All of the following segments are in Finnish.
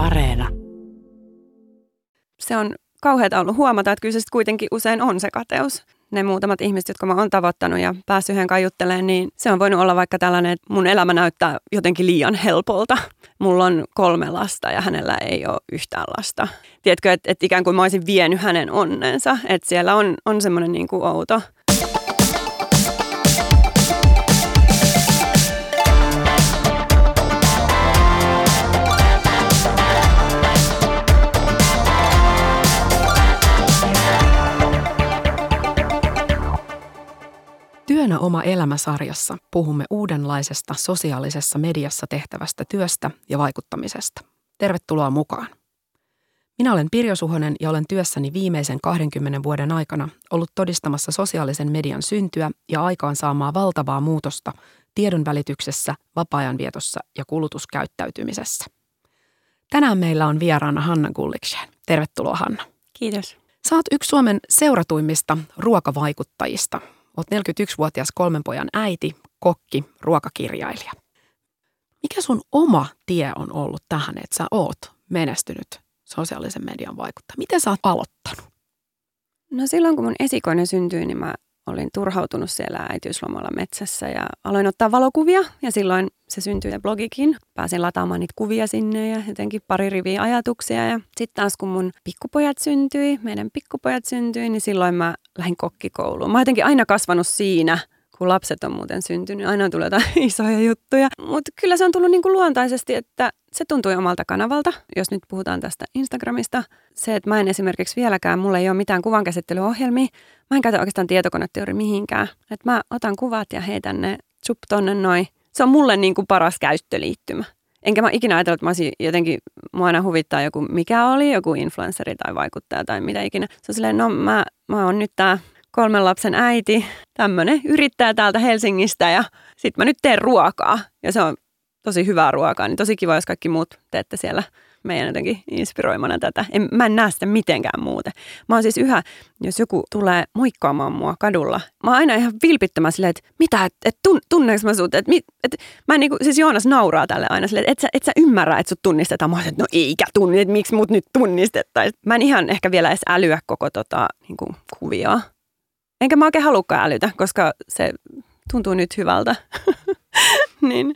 Areena. Se on kauheata ollut huomata, että kyllä se kuitenkin usein on se kateus. Ne muutamat ihmiset, jotka mä oon tavoittanut ja päässyt yhden juttelemaan, niin se on voinut olla vaikka tällainen, että mun elämä näyttää jotenkin liian helpolta. Mulla on kolme lasta ja hänellä ei ole yhtään lasta. Tiedätkö, että, että ikään kuin mä olisin vienyt hänen onnensa, että siellä on, on semmoinen niin kuin outo Työnä oma elämäsarjassa puhumme uudenlaisesta sosiaalisessa mediassa tehtävästä työstä ja vaikuttamisesta. Tervetuloa mukaan. Minä olen Pirjo Suhonen ja olen työssäni viimeisen 20 vuoden aikana ollut todistamassa sosiaalisen median syntyä ja aikaan saamaa valtavaa muutosta tiedon välityksessä, vapaa-ajanvietossa ja kulutuskäyttäytymisessä. Tänään meillä on vieraana Hanna Gulliksen. Tervetuloa Hanna. Kiitos. Saat yksi Suomen seuratuimmista ruokavaikuttajista – Olet 41-vuotias kolmen pojan äiti, kokki, ruokakirjailija. Mikä sun oma tie on ollut tähän, että sä oot menestynyt sosiaalisen median vaikuttaa? Miten sä oot aloittanut? No silloin kun mun esikoinen syntyi, niin mä olin turhautunut siellä äitiyslomalla metsässä ja aloin ottaa valokuvia ja silloin se syntyi blogikin. Pääsin lataamaan niitä kuvia sinne ja jotenkin pari riviä ajatuksia ja sitten taas kun mun pikkupojat syntyi, meidän pikkupojat syntyi, niin silloin mä lähdin kokkikouluun. Mä oon jotenkin aina kasvanut siinä, kun lapset on muuten syntynyt. Aina tulee jotain isoja juttuja. Mutta kyllä se on tullut niin kuin luontaisesti, että se tuntui omalta kanavalta, jos nyt puhutaan tästä Instagramista. Se, että mä en esimerkiksi vieläkään, mulla ei ole mitään kuvankäsittelyohjelmia. Mä en käytä oikeastaan tietokoneteori mihinkään. Että mä otan kuvat ja heitän ne chup tonne noin. Se on mulle niin kuin paras käyttöliittymä. Enkä mä ikinä ajatellut, että mä olisin jotenkin, mua aina huvittaa joku, mikä oli, joku influenceri tai vaikuttaja tai mitä ikinä. Se on silleen, no mä, mä oon nyt tää kolmen lapsen äiti, tämmönen yrittäjä täältä Helsingistä ja sit mä nyt teen ruokaa. Ja se on tosi hyvää ruokaa, niin tosi kiva, jos kaikki muut teette siellä meidän jotenkin inspiroimana tätä. En, mä en näe sitä mitenkään muuten. Mä oon siis yhä, jos joku tulee moikkaamaan mua kadulla, mä oon aina ihan vilpittömän silleen, että mitä, että et tun, tunneeko mä sut, että et, mä niinku, siis Joonas nauraa tälle aina silleen, että et et sä ymmärrä, että sut tunnistetaan. Mä oon, että no eikä tunni, että miksi mut nyt tunnistettaisiin. Mä en ihan ehkä vielä edes älyä koko tota, niinku, kuvia. Enkä mä oikein halukkaan älytä, koska se tuntuu nyt hyvältä. niin.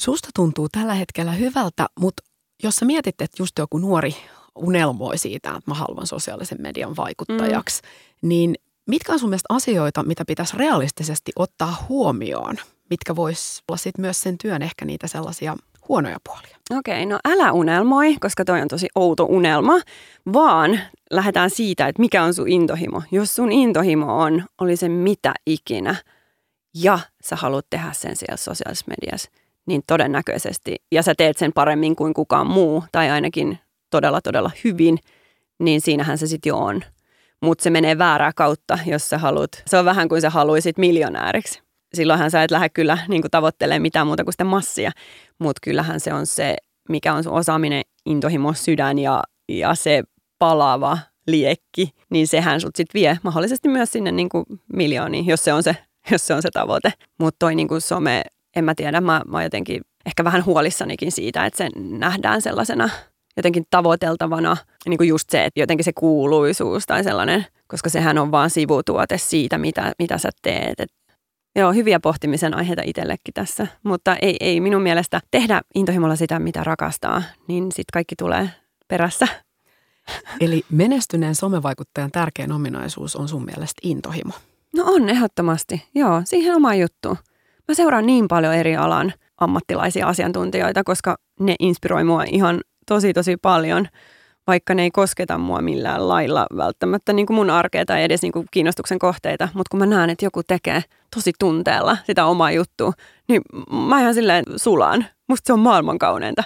Susta tuntuu tällä hetkellä hyvältä, mutta jos sä mietit, että just joku nuori unelmoi siitä, että mä haluan sosiaalisen median vaikuttajaksi, mm. niin mitkä on sun mielestä asioita, mitä pitäisi realistisesti ottaa huomioon, mitkä vois olla sit myös sen työn ehkä niitä sellaisia huonoja puolia? Okei, no älä unelmoi, koska toi on tosi outo unelma, vaan lähdetään siitä, että mikä on sun intohimo. Jos sun intohimo on, oli se mitä ikinä, ja sä haluat tehdä sen siellä sosiaalisessa mediassa, niin todennäköisesti, ja sä teet sen paremmin kuin kukaan muu, tai ainakin todella todella hyvin, niin siinähän se sitten jo on. Mutta se menee väärää kautta, jos sä haluat. Se on vähän kuin sä haluaisit miljonääriksi. Silloinhan sä et lähde kyllä niin tavoittelemaan mitään muuta kuin sitä massia, mutta kyllähän se on se, mikä on sun osaaminen, intohimo, sydän ja, ja se palava liekki, niin sehän sut sitten vie mahdollisesti myös sinne niin kuin miljooniin, jos se on se, jos se, on se tavoite. Mutta toi niin kuin some en mä tiedä, mä, mä jotenkin ehkä vähän huolissanikin siitä, että se nähdään sellaisena jotenkin tavoiteltavana, niin kuin just se, että jotenkin se kuuluisuus tai sellainen, koska sehän on vaan sivutuote siitä, mitä, mitä sä teet. Et, joo, hyviä pohtimisen aiheita itsellekin tässä, mutta ei, ei minun mielestä tehdä intohimolla sitä, mitä rakastaa, niin sitten kaikki tulee perässä. Eli menestyneen somevaikuttajan tärkein ominaisuus on sun mielestä intohimo? No on ehdottomasti, joo, siihen oma juttu. Mä seuraan niin paljon eri alan ammattilaisia asiantuntijoita, koska ne inspiroi mua ihan tosi tosi paljon, vaikka ne ei kosketa mua millään lailla välttämättä niin kuin mun arkea tai edes niin kuin kiinnostuksen kohteita. Mutta kun mä näen, että joku tekee tosi tunteella sitä omaa juttua, niin mä ihan silleen sulaan. Musta se on maailman kauneinta.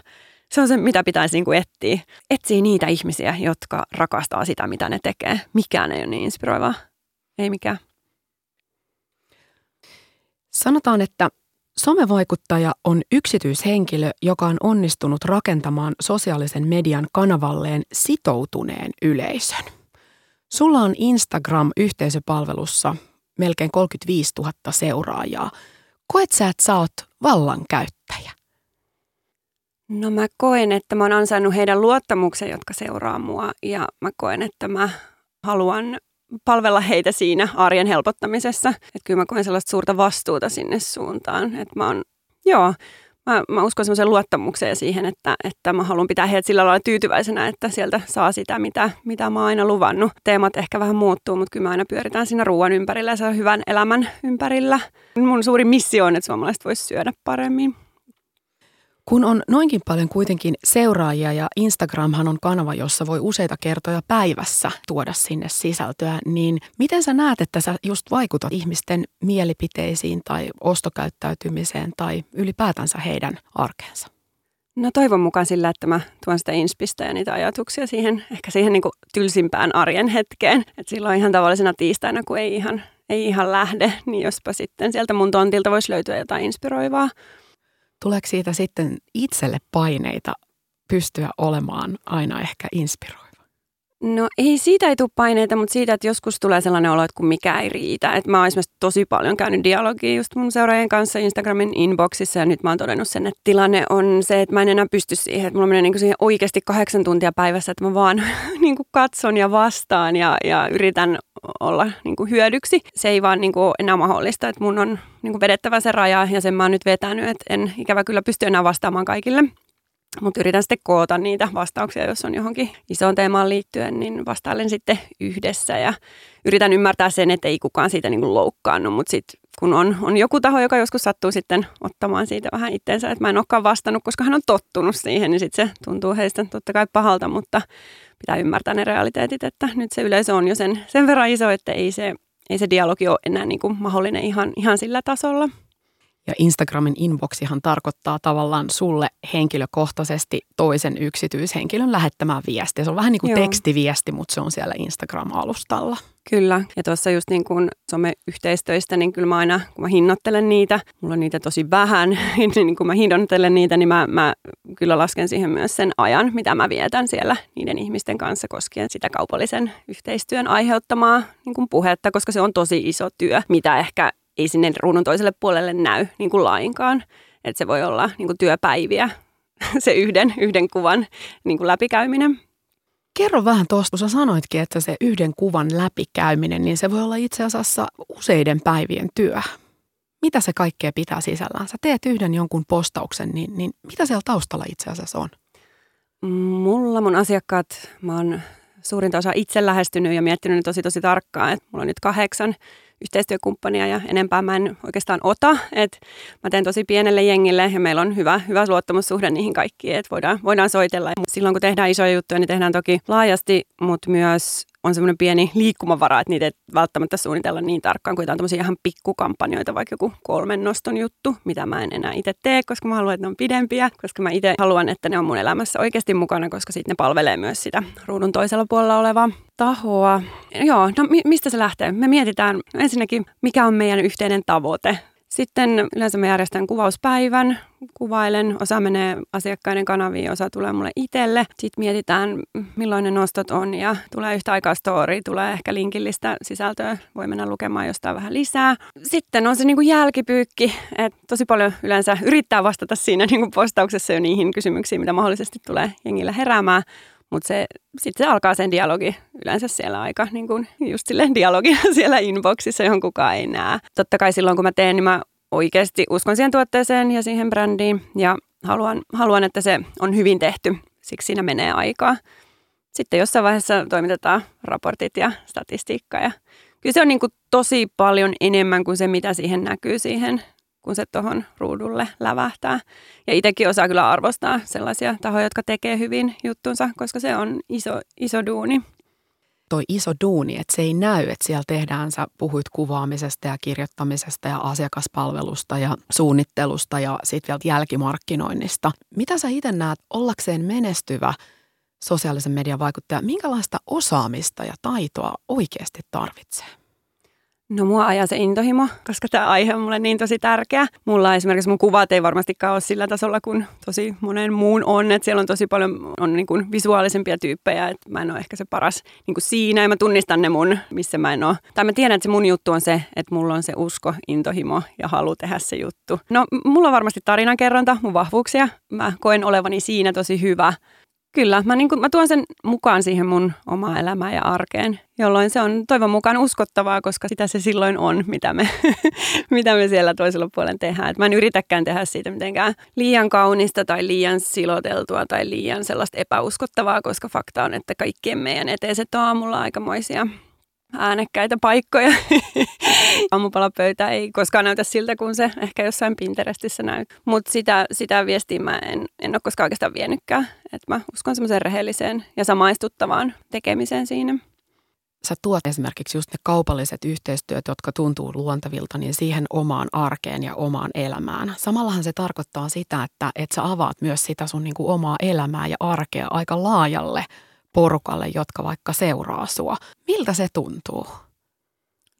Se on se, mitä pitäisi niin kuin etsiä. Etsii niitä ihmisiä, jotka rakastaa sitä, mitä ne tekee. Mikään ei ole niin inspiroivaa. Ei mikään. Sanotaan, että somevaikuttaja on yksityishenkilö, joka on onnistunut rakentamaan sosiaalisen median kanavalleen sitoutuneen yleisön. Sulla on Instagram-yhteisöpalvelussa melkein 35 000 seuraajaa. Koet sä, että sä oot vallankäyttäjä? No mä koen, että mä oon ansainnut heidän luottamuksen, jotka seuraa mua ja mä koen, että mä haluan palvella heitä siinä arjen helpottamisessa. Että kyllä mä koen sellaista suurta vastuuta sinne suuntaan. Että mä oon, joo, mä, mä uskon semmoiseen luottamukseen siihen, että, että mä haluan pitää heidät sillä lailla tyytyväisenä, että sieltä saa sitä, mitä, mitä mä oon aina luvannut. Teemat ehkä vähän muuttuu, mutta kyllä mä aina pyöritään siinä ruoan ympärillä ja hyvän elämän ympärillä. Mun suuri missio on, että suomalaiset voisi syödä paremmin. Kun on noinkin paljon kuitenkin seuraajia ja Instagramhan on kanava, jossa voi useita kertoja päivässä tuoda sinne sisältöä, niin miten sä näet, että sä just vaikutat ihmisten mielipiteisiin tai ostokäyttäytymiseen tai ylipäätänsä heidän arkeensa? No toivon mukaan sillä, että mä tuon sitä inspistä ja niitä ajatuksia siihen, ehkä siihen niin kuin tylsimpään arjen hetkeen. Että silloin ihan tavallisena tiistaina, kun ei ihan, ei ihan lähde, niin jospa sitten sieltä mun tontilta voisi löytyä jotain inspiroivaa. Tuleeko siitä sitten itselle paineita pystyä olemaan aina ehkä inspiroiva? No ei siitä ei tule paineita, mutta siitä, että joskus tulee sellainen olo, että kun mikä ei riitä. Että mä oon esimerkiksi tosi paljon käynyt dialogia just mun seuraajien kanssa Instagramin inboxissa ja nyt mä oon todennut sen, että tilanne on se, että mä en enää pysty siihen. Että mulla menee niin siihen oikeasti kahdeksan tuntia päivässä, että mä vaan niin katson ja vastaan ja, ja yritän olla niin kuin hyödyksi. Se ei vaan niin kuin ole enää mahdollista, että mun on niin kuin vedettävä se raja ja sen mä oon nyt vetänyt, että en ikävä kyllä pysty enää vastaamaan kaikille. Mutta yritän sitten koota niitä vastauksia, jos on johonkin isoon teemaan liittyen, niin vastailen sitten yhdessä ja yritän ymmärtää sen, että ei kukaan siitä niin kuin loukkaannu, mutta sitten kun on, on joku taho, joka joskus sattuu sitten ottamaan siitä vähän itteensä, että mä en olekaan vastannut, koska hän on tottunut siihen, niin sitten se tuntuu heistä totta kai pahalta, mutta pitää ymmärtää ne realiteetit, että nyt se yleisö on jo sen, sen verran iso, että ei se, ei se dialogi ole enää niin kuin mahdollinen ihan, ihan sillä tasolla. Ja Instagramin inboxihan tarkoittaa tavallaan sulle henkilökohtaisesti toisen yksityishenkilön lähettämää viestiä. Se on vähän niin kuin Joo. tekstiviesti, mutta se on siellä Instagram-alustalla. Kyllä, ja tuossa just niin kuin some-yhteistöistä, niin kyllä mä aina, kun mä hinnoittelen niitä, mulla on niitä tosi vähän, niin kun mä hinnoittelen niitä, niin mä, mä kyllä lasken siihen myös sen ajan, mitä mä vietän siellä niiden ihmisten kanssa koskien sitä kaupallisen yhteistyön aiheuttamaa niin kuin puhetta, koska se on tosi iso työ, mitä ehkä ei sinne ruudun toiselle puolelle näy niin kuin lainkaan. Että se voi olla niin kuin työpäiviä, se yhden, yhden kuvan niin kuin läpikäyminen. Kerro vähän tuosta, kun sä sanoitkin, että se yhden kuvan läpikäyminen, niin se voi olla itse asiassa useiden päivien työ. Mitä se kaikkea pitää sisällään? Sä teet yhden jonkun postauksen, niin, niin mitä siellä taustalla itse asiassa on? Mulla mun asiakkaat, mä oon suurinta osa itse lähestynyt ja miettinyt tosi tosi tarkkaan, että mulla on nyt kahdeksan yhteistyökumppania ja enempää mä en oikeastaan ota. Et mä teen tosi pienelle jengille ja meillä on hyvä, hyvä luottamussuhde niihin kaikkiin, että voidaan, voidaan soitella. Silloin kun tehdään isoja juttuja, niin tehdään toki laajasti, mutta myös on semmoinen pieni liikkumavara, että niitä ei välttämättä suunnitella niin tarkkaan, kuin jotain ihan pikkukampanjoita, vaikka joku kolmen noston juttu, mitä mä en enää itse tee, koska mä haluan, että ne on pidempiä, koska mä itse haluan, että ne on mun elämässä oikeasti mukana, koska sitten ne palvelee myös sitä ruudun toisella puolella olevaa tahoa. Joo, no mi- mistä se lähtee? Me mietitään ensinnäkin, mikä on meidän yhteinen tavoite sitten yleensä mä järjestän kuvauspäivän, kuvailen, osa menee asiakkaiden kanaviin, osa tulee mulle itselle. Sitten mietitään, milloin ne nostot on ja tulee yhtä aikaa story, tulee ehkä linkillistä sisältöä, voi mennä lukemaan jostain vähän lisää. Sitten on se niin kuin jälkipyykki, että tosi paljon yleensä yrittää vastata siinä niin kuin postauksessa jo niihin kysymyksiin, mitä mahdollisesti tulee jengillä heräämään. Mutta se, sitten se alkaa sen dialogi yleensä siellä aika niin kuin just sille dialogi siellä inboxissa, johon kukaan ei näe. Totta kai silloin kun mä teen, niin mä oikeasti uskon siihen tuotteeseen ja siihen brändiin ja haluan, haluan, että se on hyvin tehty. Siksi siinä menee aikaa. Sitten jossain vaiheessa toimitetaan raportit ja statistiikka ja kyllä se on niin kuin tosi paljon enemmän kuin se, mitä siihen näkyy siihen kun se tuohon ruudulle lävähtää. Ja itsekin osaa kyllä arvostaa sellaisia tahoja, jotka tekee hyvin juttunsa, koska se on iso, iso duuni. Toi iso duuni, että se ei näy, että siellä tehdään, sä puhuit kuvaamisesta ja kirjoittamisesta ja asiakaspalvelusta ja suunnittelusta ja sitten vielä jälkimarkkinoinnista. Mitä sä itse näet ollakseen menestyvä sosiaalisen median vaikuttaja, minkälaista osaamista ja taitoa oikeasti tarvitsee? No mua ajaa se intohimo, koska tämä aihe on mulle niin tosi tärkeä. Mulla esimerkiksi mun kuvat ei varmastikaan ole sillä tasolla kuin tosi monen muun on. Että siellä on tosi paljon on niin kuin visuaalisempia tyyppejä. Että mä en ole ehkä se paras niin kuin siinä ja mä tunnistan ne mun, missä mä en ole. Tai mä tiedän, että se mun juttu on se, että mulla on se usko, intohimo ja halu tehdä se juttu. No mulla on varmasti tarinankerronta, mun vahvuuksia. Mä koen olevani siinä tosi hyvä. Kyllä, mä, niin kuin, mä tuon sen mukaan siihen mun omaa elämään ja arkeen, jolloin se on toivon mukaan uskottavaa, koska sitä se silloin on, mitä me, mitä me siellä toisella puolella tehdään. Et mä en yritäkään tehdä siitä mitenkään liian kaunista tai liian siloteltua tai liian sellaista epäuskottavaa, koska fakta on, että kaikkien meidän eteiset on aamulla aikamoisia äänekkäitä paikkoja. Aamupalapöytä ei koskaan näytä siltä, kun se ehkä jossain Pinterestissä näy. Mutta sitä, sitä viestiä mä en, en ole koskaan oikeastaan vienytkään. Et mä uskon semmoiseen rehelliseen ja samaistuttavaan tekemiseen siinä. Sä tuot esimerkiksi just ne kaupalliset yhteistyöt, jotka tuntuu luontavilta, niin siihen omaan arkeen ja omaan elämään. Samallahan se tarkoittaa sitä, että, että sä avaat myös sitä sun niin kuin omaa elämää ja arkea aika laajalle – porukalle, jotka vaikka seuraa sua. Miltä se tuntuu?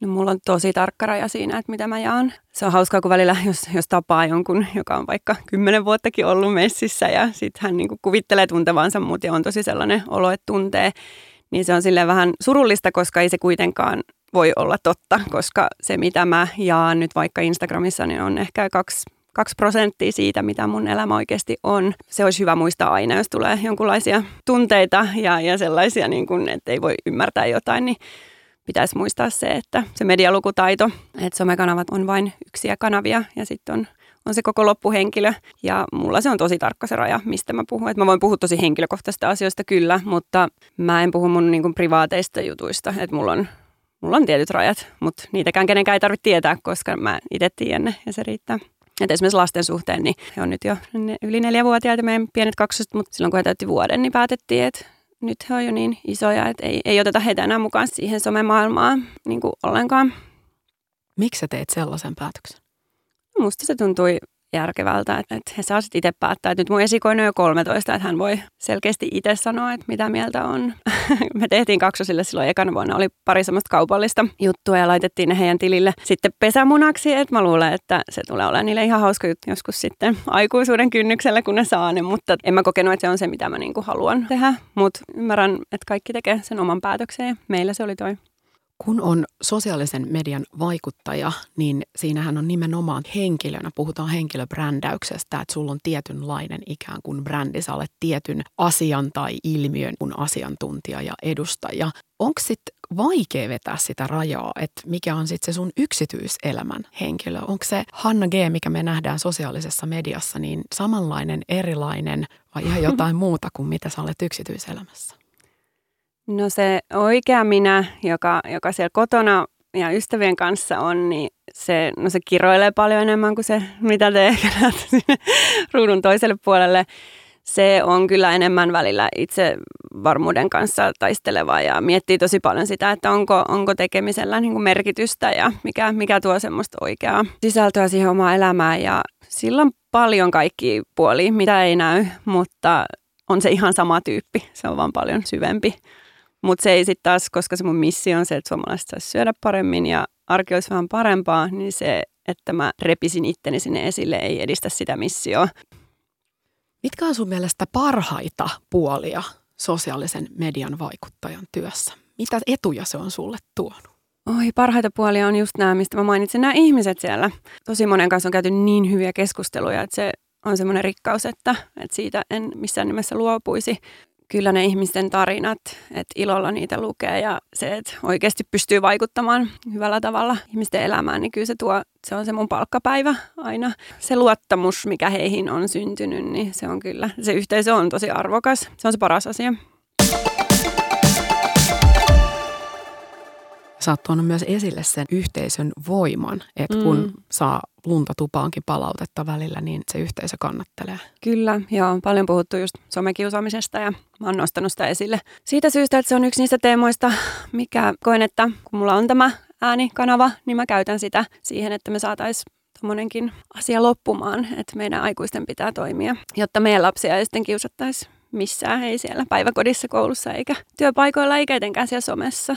No, mulla on tosi tarkka raja siinä, että mitä mä jaan. Se on hauskaa, kun välillä, jos, jos tapaa jonkun, joka on vaikka kymmenen vuottakin ollut messissä ja sitten hän niin kuvittelee tuntevansa mut ja on tosi sellainen olo, että tuntee, niin se on sille vähän surullista, koska ei se kuitenkaan voi olla totta, koska se mitä mä jaan nyt vaikka Instagramissa, niin on ehkä kaksi kaksi prosenttia siitä, mitä mun elämä oikeasti on. Se olisi hyvä muistaa aina, jos tulee jonkinlaisia tunteita ja, ja sellaisia, niin kuin, että ei voi ymmärtää jotain, niin pitäisi muistaa se, että se medialukutaito, että somekanavat on vain yksiä kanavia ja sitten on, on se koko loppuhenkilö. Ja mulla se on tosi tarkka se raja, mistä mä puhun. Et mä voin puhua tosi henkilökohtaisista asioista kyllä, mutta mä en puhu mun niin privaateista jutuista. Että mulla on, mulla on tietyt rajat, mutta niitäkään kenenkään ei tarvitse tietää, koska mä itse tiedän ne ja se riittää. Et esimerkiksi lasten suhteen, niin he on nyt jo yli neljävuotiaita meidän pienet kaksoset, mutta silloin kun he täytti vuoden, niin päätettiin, että nyt he on jo niin isoja, että ei, ei oteta heitä enää mukaan siihen somemaailmaan niin kuin ollenkaan. Miksi sä teit sellaisen päätöksen? Musta se tuntui järkevältä, että, että he saavat itse päättää. Että nyt mun esikoinen on jo 13, että hän voi selkeästi itse sanoa, että mitä mieltä on. Me tehtiin kaksosille silloin ekana vuonna, oli pari semmoista kaupallista juttua ja laitettiin ne heidän tilille sitten pesämunaksi. Että mä luulen, että se tulee olemaan niille ihan hauska juttu joskus sitten aikuisuuden kynnyksellä, kun ne saa ne. Mutta en mä kokenut, että se on se, mitä mä niinku haluan tehdä. Mutta ymmärrän, että kaikki tekee sen oman päätökseen. Meillä se oli toi. Kun on sosiaalisen median vaikuttaja, niin siinähän on nimenomaan henkilönä, puhutaan henkilöbrändäyksestä, että sulla on tietynlainen ikään kuin brändi, sä olet tietyn asian tai ilmiön kun asiantuntija ja edustaja. Onko sitten vaikea vetää sitä rajaa, että mikä on sitten se sun yksityiselämän henkilö? Onko se Hanna G, mikä me nähdään sosiaalisessa mediassa, niin samanlainen, erilainen vai ihan jotain muuta kuin mitä sä olet yksityiselämässä? No se oikea minä, joka, joka siellä kotona ja ystävien kanssa on, niin se, no se kiroilee paljon enemmän kuin se, mitä te ehkä näette sinne ruudun toiselle puolelle. Se on kyllä enemmän välillä itse varmuuden kanssa taisteleva ja miettii tosi paljon sitä, että onko, onko tekemisellä niin kuin merkitystä ja mikä, mikä tuo semmoista oikeaa sisältöä siihen omaan elämään. Ja sillä on paljon kaikki puoli, mitä ei näy, mutta on se ihan sama tyyppi. Se on vaan paljon syvempi. Mutta se ei sitten taas, koska se mun missio on se, että suomalaiset saisi syödä paremmin ja arki olisi vähän parempaa, niin se, että mä repisin itteni sinne esille, ei edistä sitä missioa. Mitkä on sun mielestä parhaita puolia sosiaalisen median vaikuttajan työssä? Mitä etuja se on sulle tuonut? Oi, parhaita puolia on just nämä, mistä mä mainitsin, nämä ihmiset siellä. Tosi monen kanssa on käyty niin hyviä keskusteluja, että se on semmoinen rikkaus, että, että siitä en missään nimessä luopuisi kyllä ne ihmisten tarinat, että ilolla niitä lukee ja se, että oikeasti pystyy vaikuttamaan hyvällä tavalla ihmisten elämään, niin kyllä se tuo, se on se mun palkkapäivä aina. Se luottamus, mikä heihin on syntynyt, niin se on kyllä, se yhteisö on tosi arvokas. Se on se paras asia. Sä oot tuonut myös esille sen yhteisön voiman, että mm. kun saa lunta tupaankin palautetta välillä, niin se yhteisö kannattelee. Kyllä, ja on paljon puhuttu just somekiusaamisesta ja mä oon nostanut sitä esille siitä syystä, että se on yksi niistä teemoista, mikä koen, että kun mulla on tämä äänikanava, niin mä käytän sitä siihen, että me saataisiin tuommoinenkin asia loppumaan, että meidän aikuisten pitää toimia, jotta meidän lapsia ei sitten kiusattaisi missään, ei siellä päiväkodissa, koulussa eikä työpaikoilla eikä etenkään siellä somessa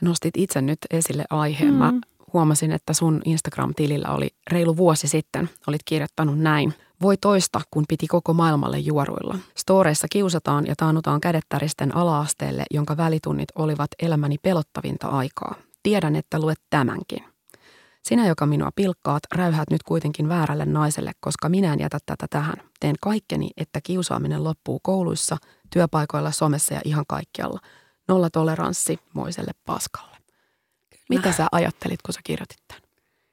Sä nostit itse nyt esille aiheen. Mm. Mä huomasin, että sun Instagram-tilillä oli reilu vuosi sitten, olit kirjoittanut näin. Voi toista, kun piti koko maailmalle juoruilla. Storeissa kiusataan ja taanutaan kädettäristen alaasteelle, jonka välitunnit olivat elämäni pelottavinta aikaa. Tiedän, että luet tämänkin. Sinä, joka minua pilkkaat, räyhät nyt kuitenkin väärälle naiselle, koska minä en jätä tätä tähän. Teen kaikkeni, että kiusaaminen loppuu kouluissa, työpaikoilla, somessa ja ihan kaikkialla. Nolla toleranssi moiselle paskalle. Mitä sä ajattelit, kun sä kirjoitit tämän?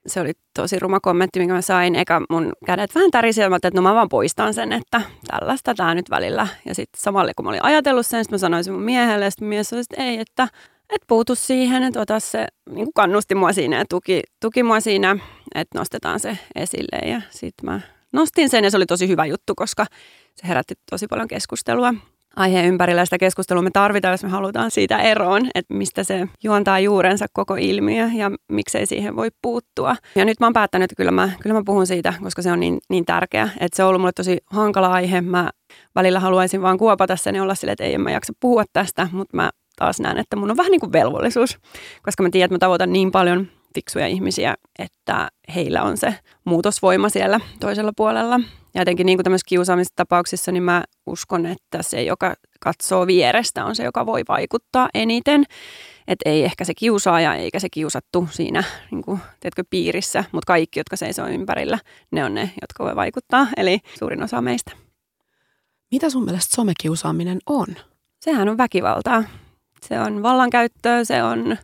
Se oli tosi ruma kommentti, minkä mä sain. Eka mun kädet vähän tärisivät, että no mä vaan poistan sen, että tällaista tää nyt välillä. Ja sitten samalle, kun mä olin ajatellut sen, sitten mä sanoin mun miehelle, ja sitten mies oli, että ei, että et puutu siihen, että ota se, niin kuin kannusti mua siinä ja tuki, tuki mua siinä, että nostetaan se esille. Ja sitten mä nostin sen ja se oli tosi hyvä juttu, koska se herätti tosi paljon keskustelua aiheen ympärillä sitä keskustelua me tarvitaan, jos me halutaan siitä eroon, että mistä se juontaa juurensa koko ilmiö ja miksei siihen voi puuttua. Ja nyt mä oon päättänyt, että kyllä mä, kyllä mä puhun siitä, koska se on niin, niin tärkeä. Että se on ollut mulle tosi hankala aihe. Mä välillä haluaisin vaan kuopata sen ja olla silleen, että ei en mä jaksa puhua tästä, mutta mä taas näen, että mun on vähän niin kuin velvollisuus, koska mä tiedän, että mä tavoitan niin paljon fiksuja ihmisiä, että heillä on se muutosvoima siellä toisella puolella. Ja jotenkin niin kuin tämmöisissä kiusaamistapauksissa, niin mä uskon, että se, joka katsoo vierestä, on se, joka voi vaikuttaa eniten. Että ei ehkä se kiusaaja eikä se kiusattu siinä niin kuin, teetkö, piirissä, mutta kaikki, jotka seisoo ympärillä, ne on ne, jotka voi vaikuttaa. Eli suurin osa meistä. Mitä sun mielestä somekiusaaminen on? Sehän on väkivaltaa. Se on vallankäyttöä, se on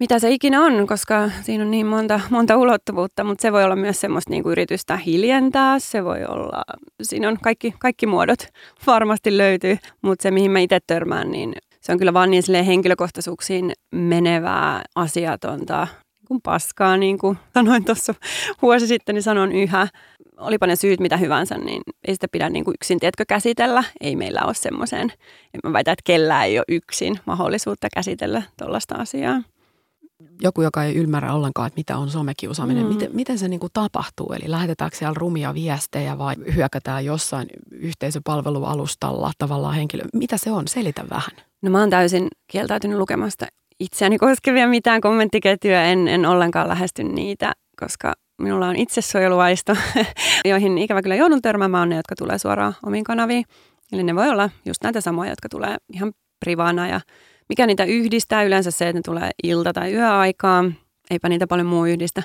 mitä se ikinä on, koska siinä on niin monta, monta ulottuvuutta, mutta se voi olla myös semmoista niin kuin yritystä hiljentää, se voi olla, siinä on kaikki, kaikki muodot varmasti löytyy, mutta se mihin mä itse törmään, niin se on kyllä vaan niin henkilökohtaisuuksiin menevää asiatonta niin kuin paskaa, niin kuin sanoin tuossa vuosi sitten, niin sanon yhä. Olipa ne syyt mitä hyvänsä, niin ei sitä pidä niin kuin yksin, tiedätkö, käsitellä. Ei meillä ole semmoiseen, mä väitän, että kellään ei ole yksin mahdollisuutta käsitellä tuollaista asiaa joku, joka ei ymmärrä ollenkaan, että mitä on somekiusaaminen, mm. miten, miten se niin kuin tapahtuu? Eli lähetetäänkö siellä rumia viestejä vai hyökätään jossain yhteisöpalvelualustalla tavallaan henkilö? Mitä se on? Selitä vähän. No mä oon täysin kieltäytynyt lukemasta itseäni koskevia mitään kommenttiketjuja. En, en ollenkaan lähesty niitä, koska minulla on itsesuojeluvaisto, joihin ikävä kyllä joudun törmäämään ne, jotka tulee suoraan omiin kanaviin. Eli ne voi olla just näitä samoja, jotka tulee ihan privaana ja mikä niitä yhdistää yleensä se, että ne tulee ilta- tai yöaikaa. Eipä niitä paljon muu yhdistä.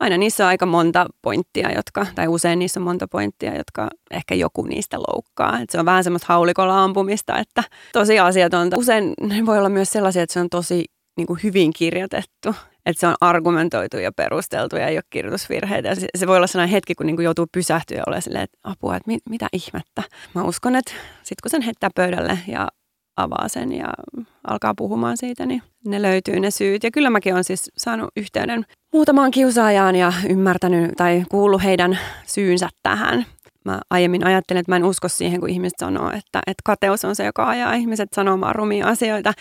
Aina niissä on aika monta pointtia, jotka, tai usein niissä on monta pointtia, jotka ehkä joku niistä loukkaa. Et se on vähän semmoista haulikolla ampumista, että tosi asiatonta. Usein ne voi olla myös sellaisia, että se on tosi niin kuin hyvin kirjoitettu. Että se on argumentoitu ja perusteltu ja ei ole kirjoitusvirheitä. Se, se voi olla sellainen hetki, kun niin kuin joutuu pysähtyä ja olla silleen, että apua, että mit, mitä ihmettä. Mä uskon, että sitten kun sen heittää pöydälle ja avaa sen ja alkaa puhumaan siitä, niin ne löytyy ne syyt. Ja kyllä mäkin olen siis saanut yhteyden muutamaan kiusaajaan ja ymmärtänyt tai kuullut heidän syynsä tähän mä aiemmin ajattelin, että mä en usko siihen, kun ihmiset sanoo, että, että kateus on se, joka ajaa ihmiset sanomaan rumia asioita,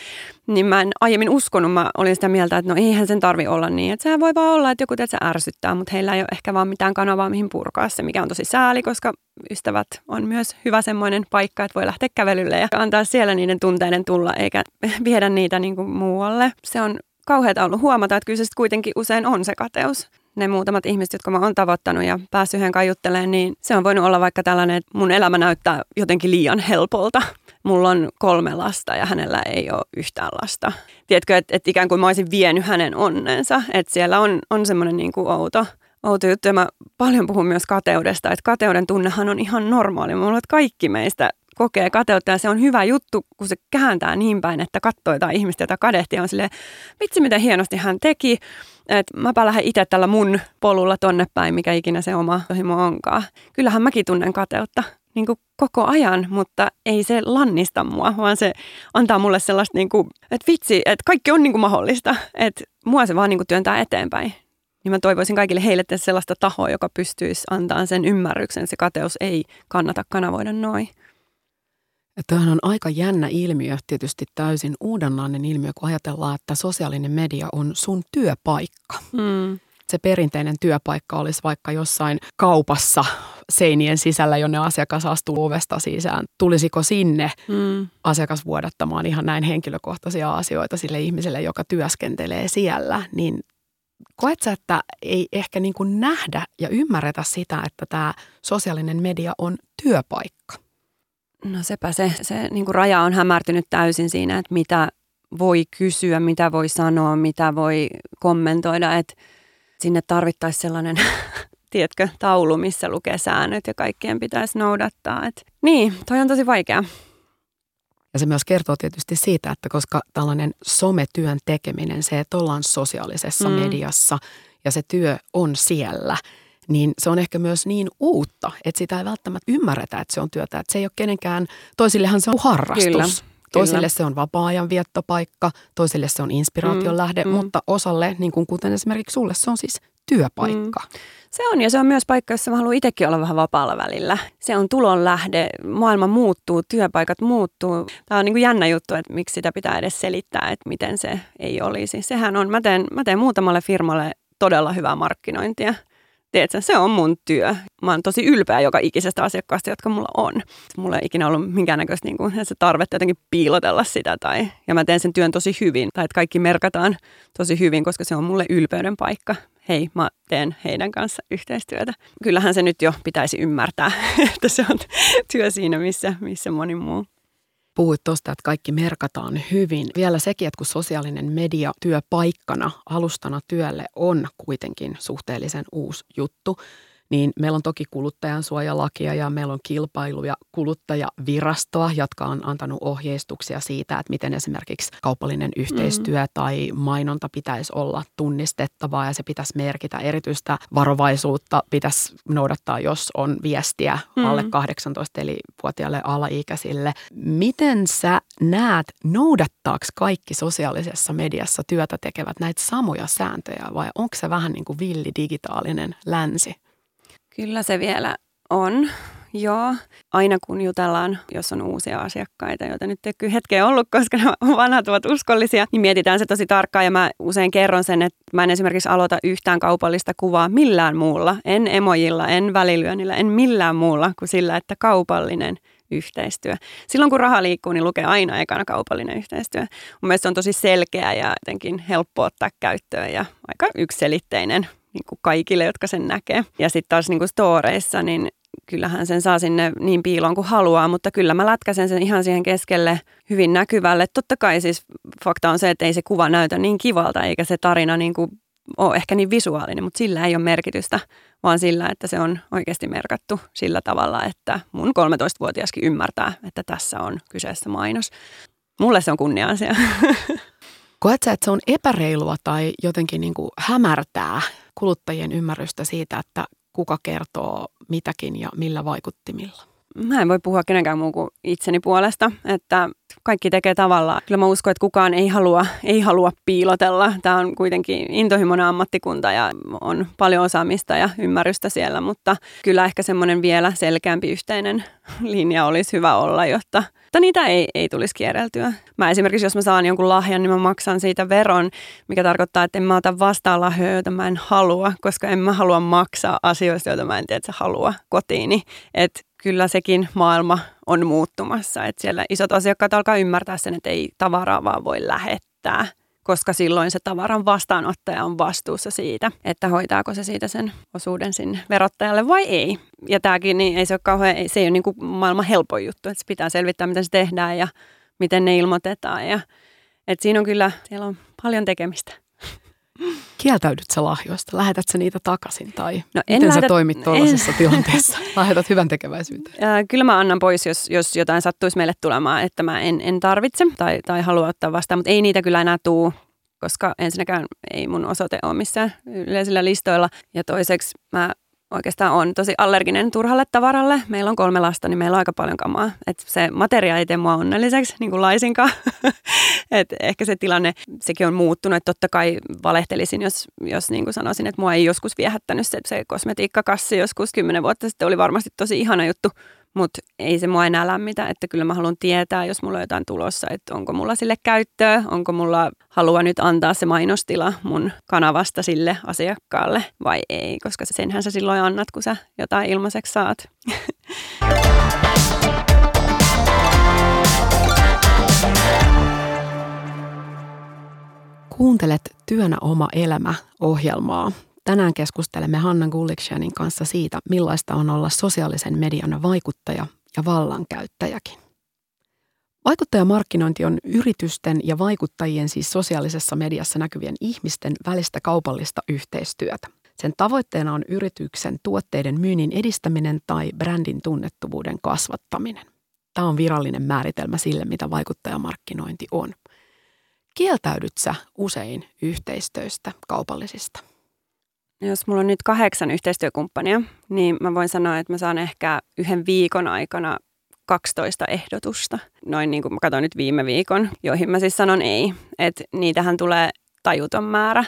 niin mä en aiemmin uskonut. Mä olin sitä mieltä, että no eihän sen tarvi olla niin, että sehän voi vaan olla, että joku se ärsyttää, mutta heillä ei ole ehkä vaan mitään kanavaa, mihin purkaa se, mikä on tosi sääli, koska ystävät on myös hyvä semmoinen paikka, että voi lähteä kävelylle ja antaa siellä niiden tunteiden tulla, eikä viedä niitä niin kuin muualle. Se on kauheata ollut huomata, että kyllä se kuitenkin usein on se kateus ne muutamat ihmiset, jotka mä oon tavoittanut ja päässyt yhden juttelemaan, niin se on voinut olla vaikka tällainen, että mun elämä näyttää jotenkin liian helpolta. Mulla on kolme lasta ja hänellä ei ole yhtään lasta. Tiedätkö, että, että ikään kuin mä olisin vienyt hänen onnensa, että siellä on, on semmoinen niin kuin outo, outo juttu. Ja mä paljon puhun myös kateudesta, että kateuden tunnehan on ihan normaali. Mä luulen, että kaikki meistä kokee kateutta ja se on hyvä juttu, kun se kääntää niin päin, että katsoo jotain ihmistä, jota kadehtii on silleen, vitsi miten hienosti hän teki, että mäpä lähden itse tällä mun polulla tonne päin, mikä ikinä se oma tohimo onkaan. Kyllähän mäkin tunnen kateutta niin kuin koko ajan, mutta ei se lannista mua, vaan se antaa mulle sellaista, niin kuin, että vitsi, että kaikki on niin kuin mahdollista, että mua se vaan niin kuin työntää eteenpäin. Niin mä toivoisin kaikille heille sellaista tahoa, joka pystyisi antaa sen ymmärryksen, se kateus ei kannata kanavoida noin. Tämähän on aika jännä ilmiö, tietysti täysin uudenlainen ilmiö, kun ajatellaan, että sosiaalinen media on sun työpaikka. Mm. se perinteinen työpaikka olisi vaikka jossain kaupassa seinien sisällä, jonne asiakas astuu ovesta sisään. Tulisiko sinne mm. asiakas vuodattamaan ihan näin henkilökohtaisia asioita sille ihmiselle, joka työskentelee siellä, niin koet sä, että ei ehkä niin kuin nähdä ja ymmärretä sitä, että tämä sosiaalinen media on työpaikka? No sepä se, se niin kuin raja on hämärtynyt täysin siinä, että mitä voi kysyä, mitä voi sanoa, mitä voi kommentoida, että sinne tarvittaisiin sellainen, tiedätkö, taulu, missä lukee säännöt ja kaikkien pitäisi noudattaa. Et, niin, toi on tosi vaikea. Ja se myös kertoo tietysti siitä, että koska tällainen sometyön tekeminen, se, että ollaan sosiaalisessa mm. mediassa ja se työ on siellä, niin se on ehkä myös niin uutta, että sitä ei välttämättä ymmärretä, että se on työtä. Että se ei ole kenenkään, toisillehan se on harrastus. Kyllä. Toisille Kyllä. se on vapaa-ajan viettopaikka, toisille se on inspiraation mm, lähde, mm. mutta osalle, niin kuin kuten esimerkiksi sulle, se on siis työpaikka. Mm. Se on ja se on myös paikka, jossa mä haluan itsekin olla vähän vapaalla välillä. Se on tulon lähde, maailma muuttuu, työpaikat muuttuu. Tämä on niin kuin jännä juttu, että miksi sitä pitää edes selittää, että miten se ei olisi. Sehän on, mä teen, mä teen muutamalle firmalle todella hyvää markkinointia tiedätkö, se on mun työ. Mä oon tosi ylpeä joka ikisestä asiakkaasta, jotka mulla on. Mulla ei ikinä ollut minkäännäköistä niin kuin, se tarvetta jotenkin piilotella sitä. Tai, ja mä teen sen työn tosi hyvin. Tai että kaikki merkataan tosi hyvin, koska se on mulle ylpeyden paikka. Hei, mä teen heidän kanssa yhteistyötä. Kyllähän se nyt jo pitäisi ymmärtää, että se on työ siinä, missä, missä moni muu puhuit tuosta, että kaikki merkataan hyvin. Vielä sekin, että kun sosiaalinen media työpaikkana, alustana työlle on kuitenkin suhteellisen uusi juttu, niin meillä on toki kuluttajansuojalakia ja meillä on kilpailu- ja kuluttajavirastoa, jotka on antanut ohjeistuksia siitä, että miten esimerkiksi kaupallinen yhteistyö mm. tai mainonta pitäisi olla tunnistettavaa ja se pitäisi merkitä. Erityistä varovaisuutta pitäisi noudattaa, jos on viestiä mm. alle 18 eli vuotiaille alaikäisille. Miten sä näet, noudattaako kaikki sosiaalisessa mediassa työtä tekevät näitä samoja sääntöjä vai onko se vähän niin kuin villi digitaalinen länsi? Kyllä se vielä on. Joo, aina kun jutellaan, jos on uusia asiakkaita, joita nyt ei kyllä hetkeä ollut, koska nämä vanhat ovat uskollisia, niin mietitään se tosi tarkkaan ja mä usein kerron sen, että mä en esimerkiksi aloita yhtään kaupallista kuvaa millään muulla, en emojilla, en välilyönnillä, en millään muulla kuin sillä, että kaupallinen yhteistyö. Silloin kun raha liikkuu, niin lukee aina ekana kaupallinen yhteistyö. Mun mielestä se on tosi selkeä ja jotenkin helppo ottaa käyttöön ja aika ykselitteinen niin kuin kaikille, jotka sen näkee. Ja sitten taas niin kuin storeissa, niin kyllähän sen saa sinne niin piiloon kuin haluaa, mutta kyllä mä lätkäsen sen ihan siihen keskelle hyvin näkyvälle. Totta kai siis fakta on se, että ei se kuva näytä niin kivalta, eikä se tarina niin kuin ole ehkä niin visuaalinen, mutta sillä ei ole merkitystä, vaan sillä, että se on oikeasti merkattu sillä tavalla, että mun 13-vuotiaskin ymmärtää, että tässä on kyseessä mainos. Mulle se on kunnia-asia. Koet sä, että se on epäreilua tai jotenkin niin kuin hämärtää kuluttajien ymmärrystä siitä, että kuka kertoo mitäkin ja millä vaikuttimilla? Mä en voi puhua kenenkään muu kuin itseni puolesta, että kaikki tekee tavallaan. Kyllä mä uskon, että kukaan ei halua, ei halua piilotella. Tämä on kuitenkin intohimoinen ammattikunta ja on paljon osaamista ja ymmärrystä siellä, mutta kyllä ehkä semmoinen vielä selkeämpi yhteinen linja olisi hyvä olla, jotta mutta niitä ei, ei tulisi kierreltyä. Mä esimerkiksi, jos mä saan jonkun lahjan, niin mä maksan siitä veron, mikä tarkoittaa, että en mä ota vastaan lahjoja, joita mä en halua, koska en mä halua maksaa asioista, joita mä en tiedä, että halua kotiini. Et kyllä sekin maailma on muuttumassa, että siellä isot asiakkaat alkaa ymmärtää sen, että ei tavaraa vaan voi lähettää koska silloin se tavaran vastaanottaja on vastuussa siitä, että hoitaako se siitä sen osuuden sinne verottajalle vai ei. Ja tämäkin niin ei se ole kauhean, se ei ole niin kuin maailman helpoin juttu, että se pitää selvittää, miten se tehdään ja miten ne ilmoitetaan. Ja, että siinä on kyllä, siellä on paljon tekemistä. Kieltäydyt sä lahjoista? Lähetät sä niitä takaisin tai no en miten lähdet, sä toimit tuollaisessa en. tilanteessa? Lähetät hyvän tekeväisyyteen. Äh, kyllä mä annan pois, jos, jos jotain sattuisi meille tulemaan, että mä en, en tarvitse tai, tai halua ottaa vastaan, mutta ei niitä kyllä enää tuu koska ensinnäkään ei mun osoite ole missään yleisillä listoilla. Ja toiseksi mä oikeastaan on tosi allerginen turhalle tavaralle. Meillä on kolme lasta, niin meillä on aika paljon kamaa. Et se materia ei tee mua onnelliseksi niin kuin laisinkaan. Et ehkä se tilanne, sekin on muuttunut. Et totta kai valehtelisin, jos, jos niin kuin sanoisin, että mua ei joskus viehättänyt se, se kosmetiikkakassi joskus kymmenen vuotta sitten oli varmasti tosi ihana juttu. Mutta ei se mua enää lämmitä, että kyllä mä haluan tietää, jos mulla on jotain tulossa, että onko mulla sille käyttöä, onko mulla halua nyt antaa se mainostila mun kanavasta sille asiakkaalle vai ei, koska senhän sä silloin annat, kun sä jotain ilmaiseksi saat. Kuuntelet Työnä oma elämä ohjelmaa. Tänään keskustelemme Hanna Gullikshanin kanssa siitä, millaista on olla sosiaalisen median vaikuttaja ja vallankäyttäjäkin. Vaikuttajamarkkinointi on yritysten ja vaikuttajien siis sosiaalisessa mediassa näkyvien ihmisten välistä kaupallista yhteistyötä. Sen tavoitteena on yrityksen tuotteiden myynnin edistäminen tai brändin tunnettuvuuden kasvattaminen. Tämä on virallinen määritelmä sille, mitä vaikuttajamarkkinointi on. Kieltäydyt sä usein yhteistyöstä kaupallisista? Jos mulla on nyt kahdeksan yhteistyökumppania, niin mä voin sanoa, että mä saan ehkä yhden viikon aikana 12 ehdotusta. Noin niin kuin mä katsoin nyt viime viikon, joihin mä siis sanon ei. Että niitähän tulee tajuton määrä.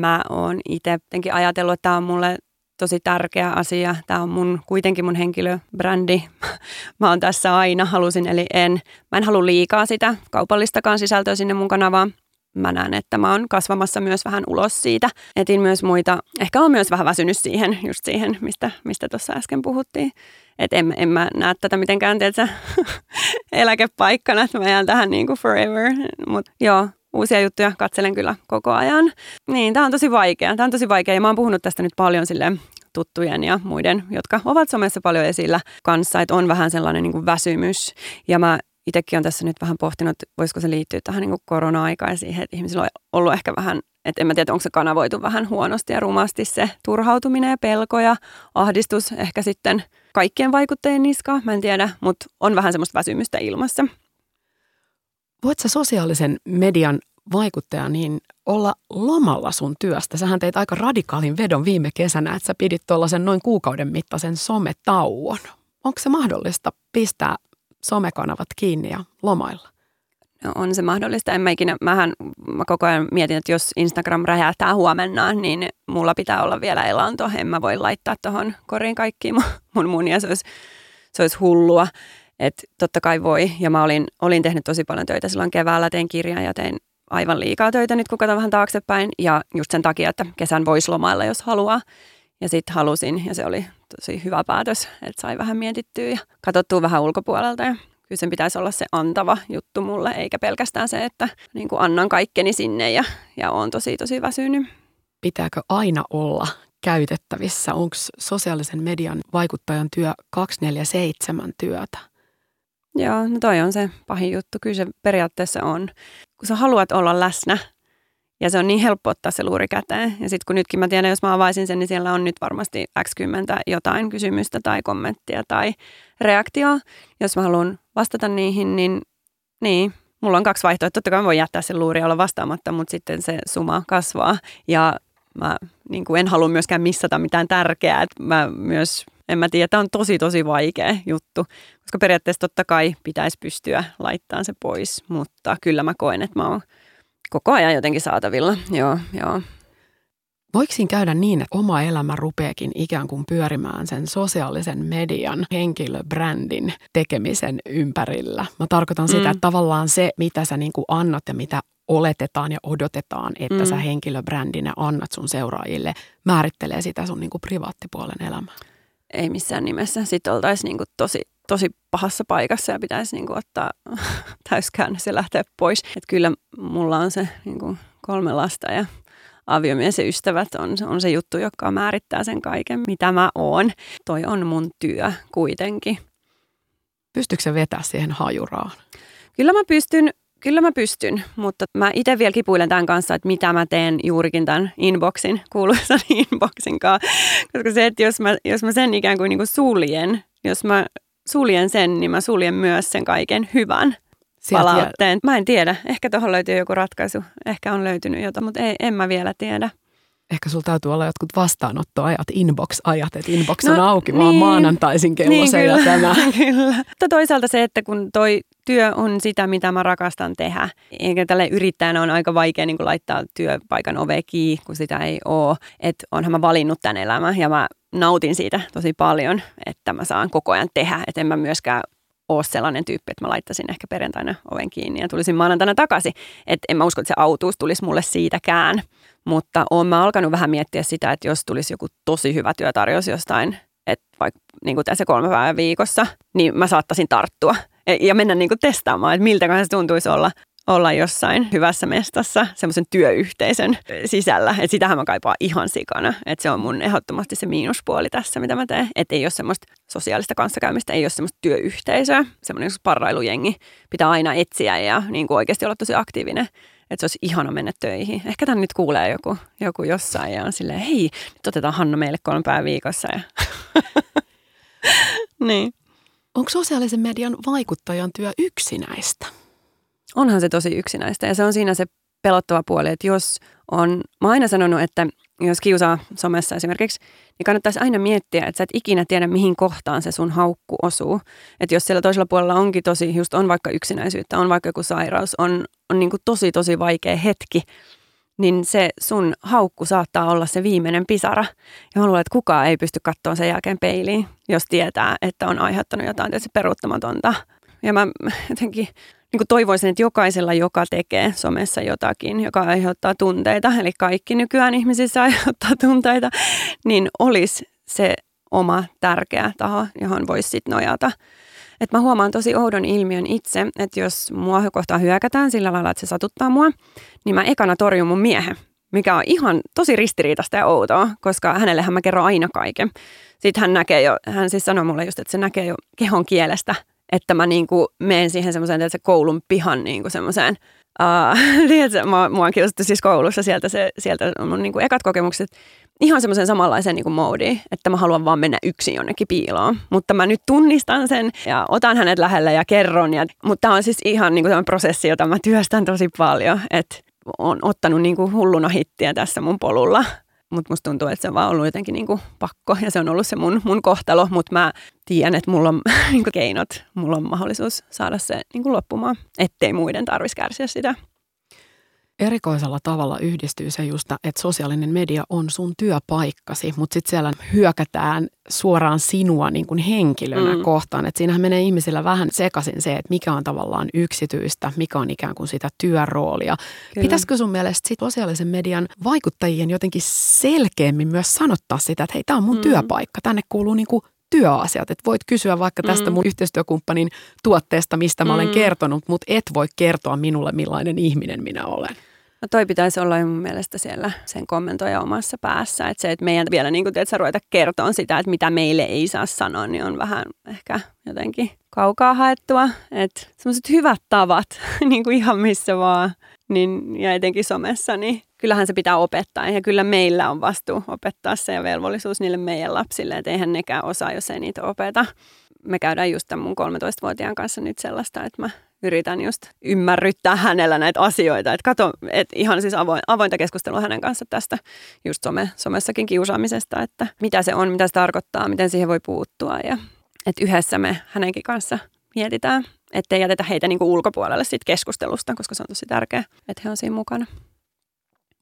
Mä oon itse jotenkin ajatellut, että tämä on mulle tosi tärkeä asia. Tämä on mun, kuitenkin mun henkilöbrändi. Mä oon tässä aina, halusin eli en. Mä en halua liikaa sitä kaupallistakaan sisältöä sinne mun kanavaan mä näen, että mä oon kasvamassa myös vähän ulos siitä. Etin myös muita, ehkä on myös vähän väsynyt siihen, just siihen, mistä, mistä äsken puhuttiin. Että en, en mä näe tätä mitenkään, tiedätkö, eläkepaikkana, että mä jään tähän niin kuin forever. Mutta joo, uusia juttuja katselen kyllä koko ajan. Niin, tämä on tosi vaikea. Tämä on tosi vaikea ja mä oon puhunut tästä nyt paljon sille tuttujen ja muiden, jotka ovat somessa paljon esillä kanssa, että on vähän sellainen niin kuin väsymys. Ja mä itsekin on tässä nyt vähän pohtinut, voisiko se liittyä tähän niin korona-aikaan ja siihen, että ihmisillä on ollut ehkä vähän, että en mä tiedä, onko se kanavoitu vähän huonosti ja rumasti se turhautuminen ja pelko ja ahdistus ehkä sitten kaikkien vaikuttajien niskaa, mä en tiedä, mutta on vähän semmoista väsymystä ilmassa. Voit sä sosiaalisen median vaikuttaja niin olla lomalla sun työstä? Sähän teit aika radikaalin vedon viime kesänä, että sä pidit tuollaisen noin kuukauden mittaisen sometauon. Onko se mahdollista pistää somekanavat kiinni ja lomailla? No, on se mahdollista. En mä ikinä, mähän mä koko ajan mietin, että jos Instagram räjähtää huomenna, niin mulla pitää olla vielä elanto. En mä voi laittaa tuohon koriin kaikki mun, mun munia, se olisi, se olisi hullua. Että totta kai voi, ja mä olin, olin tehnyt tosi paljon töitä silloin keväällä, tein kirjan ja tein aivan liikaa töitä nyt, kun katson vähän taaksepäin. Ja just sen takia, että kesän voisi lomailla, jos haluaa. Ja sitten halusin, ja se oli tosi hyvä päätös, että sai vähän mietittyä ja katsottua vähän ulkopuolelta. Ja kyllä sen pitäisi olla se antava juttu mulle, eikä pelkästään se, että niin kuin annan kaikkeni sinne ja, ja on tosi tosi väsynyt. Pitääkö aina olla käytettävissä? Onko sosiaalisen median vaikuttajan työ 247 työtä? Joo, no toi on se pahin juttu. Kyllä se periaatteessa on. Kun sä haluat olla läsnä ja se on niin helppo ottaa se luuri käteen. Ja sitten kun nytkin mä tiedän, jos mä avaisin sen, niin siellä on nyt varmasti X10 jotain kysymystä tai kommenttia tai reaktioa. Jos mä haluan vastata niihin, niin, niin mulla on kaksi vaihtoehtoa. Totta kai mä voin jättää sen luuri olla vastaamatta, mutta sitten se suma kasvaa. Ja mä niin kuin en halua myöskään missata mitään tärkeää. Että mä myös, en mä tiedä, tämä on tosi tosi vaikea juttu, koska periaatteessa totta kai pitäisi pystyä laittamaan se pois, mutta kyllä mä koen, että mä oon koko ajan jotenkin saatavilla. Joo, joo. Voiko siinä käydä niin, että oma elämä rupeekin ikään kuin pyörimään sen sosiaalisen median henkilöbrändin tekemisen ympärillä? Mä tarkoitan sitä, mm. että tavallaan se, mitä sä niin kuin annat ja mitä oletetaan ja odotetaan, että mm. sä henkilöbrändinä annat sun seuraajille, määrittelee sitä sun niin kuin privaattipuolen elämää. Ei missään nimessä. Sitten oltaisiin niin kuin tosi tosi pahassa paikassa ja pitäisi niin kuin, ottaa täyskäännös ja lähteä pois. Et kyllä mulla on se niin kuin, kolme lasta ja aviomies ja ystävät on, on se juttu, joka määrittää sen kaiken, mitä mä oon. Toi on mun työ kuitenkin. Pystyykö se vetää siihen hajuraan? Kyllä mä pystyn, kyllä mä pystyn, mutta mä itse vielä kipuilen tämän kanssa, että mitä mä teen juurikin tämän inboxin, kuuluisan inboxin kanssa. Koska se, että jos mä, jos mä sen ikään kuin, niin kuin suljen, jos mä suljen sen, niin mä suljen myös sen kaiken hyvän Sieltä palautteen. Mä en tiedä. Ehkä tuohon löytyy joku ratkaisu. Ehkä on löytynyt jotain, mutta ei, en mä vielä tiedä. Ehkä sulla täytyy olla jotkut vastaanottoajat, inbox-ajat, että inbox on no, auki niin, vaan maanantaisin kello niin, se kyllä, ja tämä. Kyllä. Mutta toisaalta se, että kun toi työ on sitä, mitä mä rakastan tehdä. Eikä tälle yrittäjänä on aika vaikea niin laittaa työpaikan ove kiinni, kun sitä ei ole. Että onhan mä valinnut tämän elämän ja mä nautin siitä tosi paljon, että mä saan koko ajan tehdä. Että en mä myöskään ole sellainen tyyppi, että mä laittaisin ehkä perjantaina oven kiinni ja tulisin maanantaina takaisin. Että en mä usko, että se autuus tulisi mulle siitäkään. Mutta oon mä alkanut vähän miettiä sitä, että jos tulisi joku tosi hyvä työtarjous jostain, että vaikka niin kuin tässä kolme päivää viikossa, niin mä saattaisin tarttua ja mennä niin kuin testaamaan, että miltä se tuntuisi olla olla jossain hyvässä mestassa semmoisen työyhteisön sisällä. Että sitähän mä kaipaan ihan sikana. Että se on mun ehdottomasti se miinuspuoli tässä, mitä mä teen. Että ei ole semmoista sosiaalista kanssakäymistä, ei ole semmoista työyhteisöä. Semmoinen parrailujengi pitää aina etsiä ja niin kuin oikeasti olla tosi aktiivinen. Että se olisi ihana mennä töihin. Ehkä tämän nyt kuulee joku, joku jossain ja on silleen, hei, nyt otetaan Hanna meille kolme päivää viikossa. Ja niin. Onko sosiaalisen median vaikuttajan työ yksinäistä? onhan se tosi yksinäistä ja se on siinä se pelottava puoli, että jos on, mä oon aina sanonut, että jos kiusaa somessa esimerkiksi, niin kannattaisi aina miettiä, että sä et ikinä tiedä, mihin kohtaan se sun haukku osuu. Että jos siellä toisella puolella onkin tosi, just on vaikka yksinäisyyttä, on vaikka joku sairaus, on, on niin kuin tosi tosi vaikea hetki, niin se sun haukku saattaa olla se viimeinen pisara. Ja mä luulen, että kukaan ei pysty katsoa sen jälkeen peiliin, jos tietää, että on aiheuttanut jotain tietysti peruuttamatonta. Ja mä jotenkin niin kuin toivoisin, että jokaisella, joka tekee somessa jotakin, joka aiheuttaa tunteita, eli kaikki nykyään ihmisissä aiheuttaa tunteita, niin olisi se oma tärkeä taho, johon voisi sitten nojata. Et mä huomaan tosi oudon ilmiön itse, että jos mua kohtaan hyökätään sillä lailla, että se satuttaa mua, niin mä ekana torjun mun miehen, mikä on ihan tosi ristiriitasta ja outoa, koska hänellehän mä kerron aina kaiken. Sitten hän näkee jo, hän siis sanoi mulle just, että se näkee jo kehon kielestä, että mä niinku menen siihen semmoiseen koulun pihan niinku semmoiseen, uh, mä, mua on kiusattu siis koulussa sieltä, se, sieltä on mun niinku ekat kokemukset, ihan semmoisen samanlaisen niinku moodiin, että mä haluan vaan mennä yksin jonnekin piiloon. Mutta mä nyt tunnistan sen ja otan hänet lähelle ja kerron. Ja, mutta tämä on siis ihan niinku prosessi, jota mä työstän tosi paljon, että on ottanut niinku hulluna hittiä tässä mun polulla mutta musta tuntuu, että se on vaan ollut jotenkin niin kuin pakko ja se on ollut se mun, mun kohtalo, mutta mä tiedän, että mulla on niin kuin keinot, mulla on mahdollisuus saada se niin kuin loppumaan, ettei muiden tarvitsisi kärsiä sitä erikoisella tavalla yhdistyy se just, että sosiaalinen media on sun työpaikkasi, mutta sitten siellä hyökätään suoraan sinua niin kuin henkilönä mm. kohtaan. Että siinähän menee ihmisillä vähän sekaisin se, että mikä on tavallaan yksityistä, mikä on ikään kuin sitä työroolia. Kyllä. Pitäisikö sun mielestä sit sosiaalisen median vaikuttajien jotenkin selkeämmin myös sanottaa sitä, että hei, tämä on mun mm. työpaikka, tänne kuuluu niin kuin työasiat. Että voit kysyä vaikka tästä mm. mun yhteistyökumppanin tuotteesta, mistä mä mm. olen kertonut, mutta et voi kertoa minulle, millainen ihminen minä olen. No toi pitäisi olla mun mielestä siellä sen kommentoija omassa päässä. Että se, että meidän vielä niin kuin teet, ruveta kertoa sitä, että mitä meille ei saa sanoa, niin on vähän ehkä jotenkin kaukaa haettua. Että semmoiset hyvät tavat, niin kuin ihan missä vaan, niin, ja etenkin somessa, niin kyllähän se pitää opettaa. Ja kyllä meillä on vastuu opettaa se ja velvollisuus niille meidän lapsille, että eihän nekään osaa, jos ei niitä opeta. Me käydään just tämän mun 13-vuotiaan kanssa nyt sellaista, että mä yritän just ymmärryttää hänellä näitä asioita. Että kato, että ihan siis avoin, avointa keskustelua hänen kanssa tästä just some, somessakin kiusaamisesta, että mitä se on, mitä se tarkoittaa, miten siihen voi puuttua ja että yhdessä me hänenkin kanssa mietitään, ettei jätetä heitä niin kuin ulkopuolelle siitä keskustelusta, koska se on tosi tärkeää, että he on siinä mukana